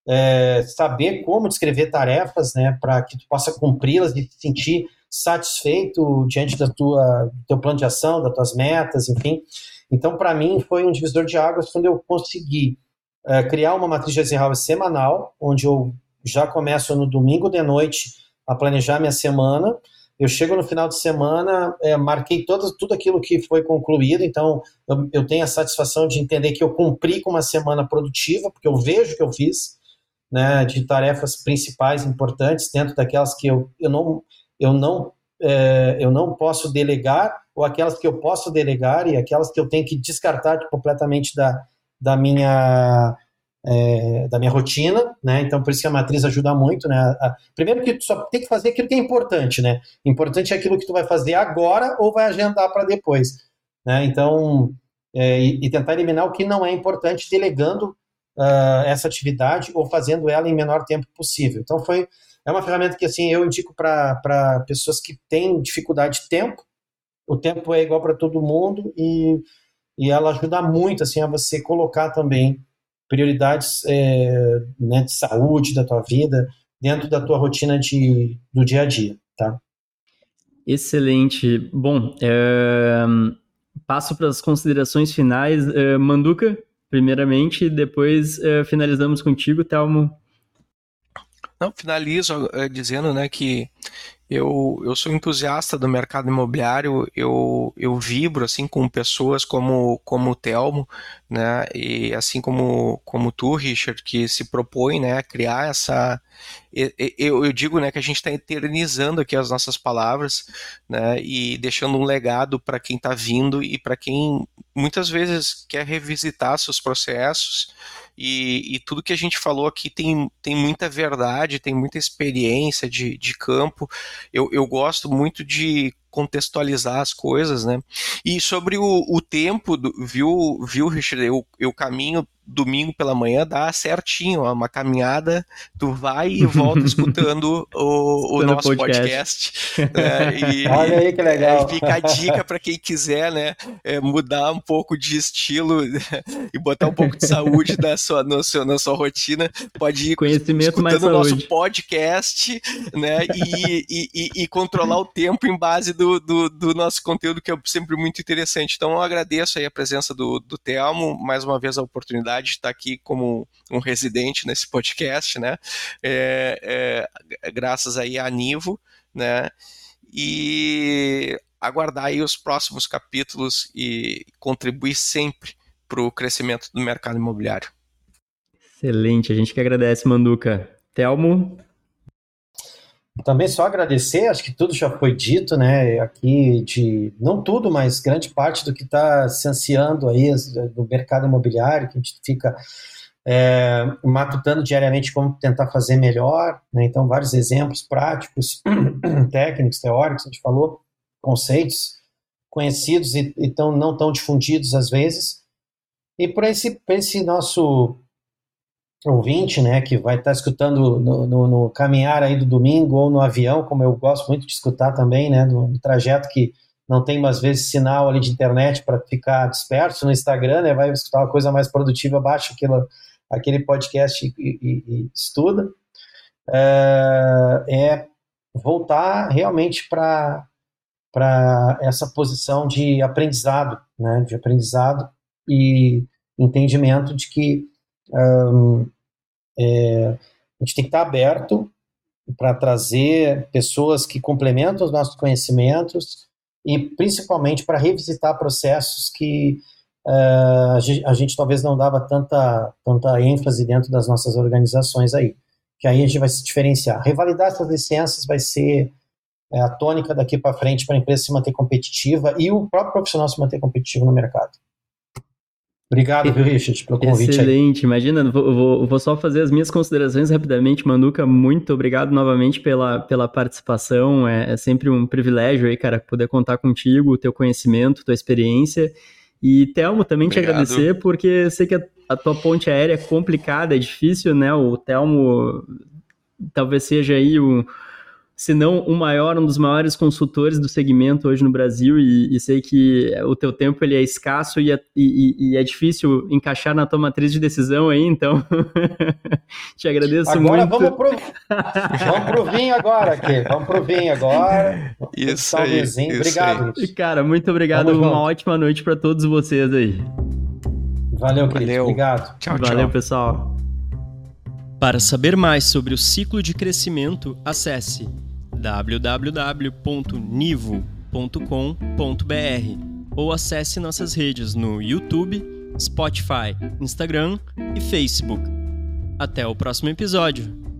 é, saber como descrever tarefas né, para que tu possa cumpri-las e sentir satisfeito diante da tua, do teu plano de ação, das tuas metas, enfim. Então, para mim, foi um divisor de águas quando eu consegui é, criar uma matriz de Eisenhower semanal, onde eu já começo no domingo de noite a planejar minha semana, eu chego no final de semana, é, marquei todo, tudo aquilo que foi concluído, então eu, eu, tenho a satisfação de entender que eu cumpri com uma semana produtiva, porque eu vejo que eu fiz, né, de tarefas principais importantes, dentro daquelas que eu, eu não, eu não, é, eu não posso delegar, ou aquelas que eu posso delegar e aquelas que eu tenho que descartar completamente da, da minha é, da minha rotina, né? Então, por isso que a matriz ajuda muito, né? A, primeiro que tu só tem que fazer aquilo que é importante, né? Importante é aquilo que tu vai fazer agora ou vai agendar para depois, né? Então, é, e, e, tentar eliminar o que não é importante, delegando uh, essa atividade ou fazendo ela em menor tempo possível. Então, foi é uma ferramenta que assim eu indico para pessoas que têm dificuldade de tempo. O tempo é igual para todo mundo e, e ela ajuda muito assim a você colocar também prioridades é, né, de saúde da tua vida dentro da tua rotina de, do dia a dia, tá? Excelente. Bom, é, passo para as considerações finais. É, Manduca, primeiramente, depois é, finalizamos contigo, Telmo. Não, finalizo é, dizendo né, que eu, eu sou entusiasta do mercado imobiliário, eu, eu vibro assim com pessoas como, como o Telmo, né, e assim como, como tu, Richard, que se propõe né, a criar essa. Eu, eu digo né, que a gente está eternizando aqui as nossas palavras né, e deixando um legado para quem está vindo e para quem muitas vezes quer revisitar seus processos e, e, tudo que a gente falou aqui tem, tem muita verdade, tem muita experiência de, de campo. Eu, eu gosto muito de contextualizar as coisas, né? E sobre o, o tempo, do, viu, viu, Richard? Eu, eu caminho domingo pela manhã dá certinho, ó, uma caminhada, tu vai e volta escutando o, o nosso podcast. podcast né? e, Olha aí que legal. É, fica a dica para quem quiser, né, é, mudar um pouco de estilo e botar um pouco de saúde na sua, no seu, na sua rotina, pode ir Conhecimento escutando o nosso podcast, né, e, e, e, e, controlar o tempo em base do, do, do, nosso conteúdo, que é sempre muito interessante. Então eu agradeço aí a presença do, do Telmo, mais uma vez a oportunidade de estar aqui como um residente nesse podcast, né? É, é, graças aí a Nivo, né? E aguardar aí os próximos capítulos e contribuir sempre para o crescimento do mercado imobiliário. Excelente, a gente que agradece, Manduca. Telmo? Também só agradecer, acho que tudo já foi dito, né? Aqui de não tudo, mas grande parte do que está se ansiando aí do mercado imobiliário, que a gente fica é, matutando diariamente como tentar fazer melhor, né? Então, vários exemplos práticos, técnicos, teóricos, a gente falou, conceitos conhecidos e, e tão, não tão difundidos às vezes. E por esse, esse nosso ouvinte, né, que vai estar tá escutando no, no, no, caminhar aí do domingo ou no avião, como eu gosto muito de escutar também, né, no trajeto que não tem, às vezes, sinal ali de internet para ficar disperso no Instagram, né, vai escutar uma coisa mais produtiva, baixa aquilo, aquele podcast e, e, e estuda, é, é voltar realmente para para essa posição de aprendizado, né, de aprendizado e entendimento de que é, a gente tem que estar aberto para trazer pessoas que complementam os nossos conhecimentos e principalmente para revisitar processos que uh, a, gente, a, gente, talvez não dava tanta, tanta ênfase dentro das nossas organizações aí, que aí a gente vai se diferenciar. Revalidar essas licenças vai ser é, a tônica daqui para frente para a empresa se manter competitiva e o próprio profissional se manter competitivo no mercado. Obrigado, viu, Richard, pelo convite. Excelente, aí. imagina, vou, vou, vou, só fazer as minhas considerações rapidamente. Manduca, muito obrigado novamente pela, pela participação. É, é, sempre um privilégio aí, cara, poder contar contigo, o teu conhecimento, tua experiência. E, Telmo, também obrigado. te agradecer, porque sei que a, a tua ponte aérea é complicada, é difícil, né? O Telmo talvez seja aí o se não o maior, um dos maiores consultores do segmento hoje no Brasil e, e sei que o teu tempo ele é escasso e é, e, e é difícil encaixar na tua matriz de decisão aí, então te agradeço agora muito. Agora vamos pro, vamos pro vinho agora aqui, vamos pro vinho agora. Isso aí, isso obrigado. Aí. Cara, muito obrigado, vamos uma junto. ótima noite para todos vocês aí. Valeu, querido, Valeu. obrigado. Tchau, Valeu, tchau. pessoal. Para saber mais sobre o ciclo de crescimento, acesse www.nivo.com.br ou acesse nossas redes no YouTube, Spotify, Instagram e Facebook. Até o próximo episódio!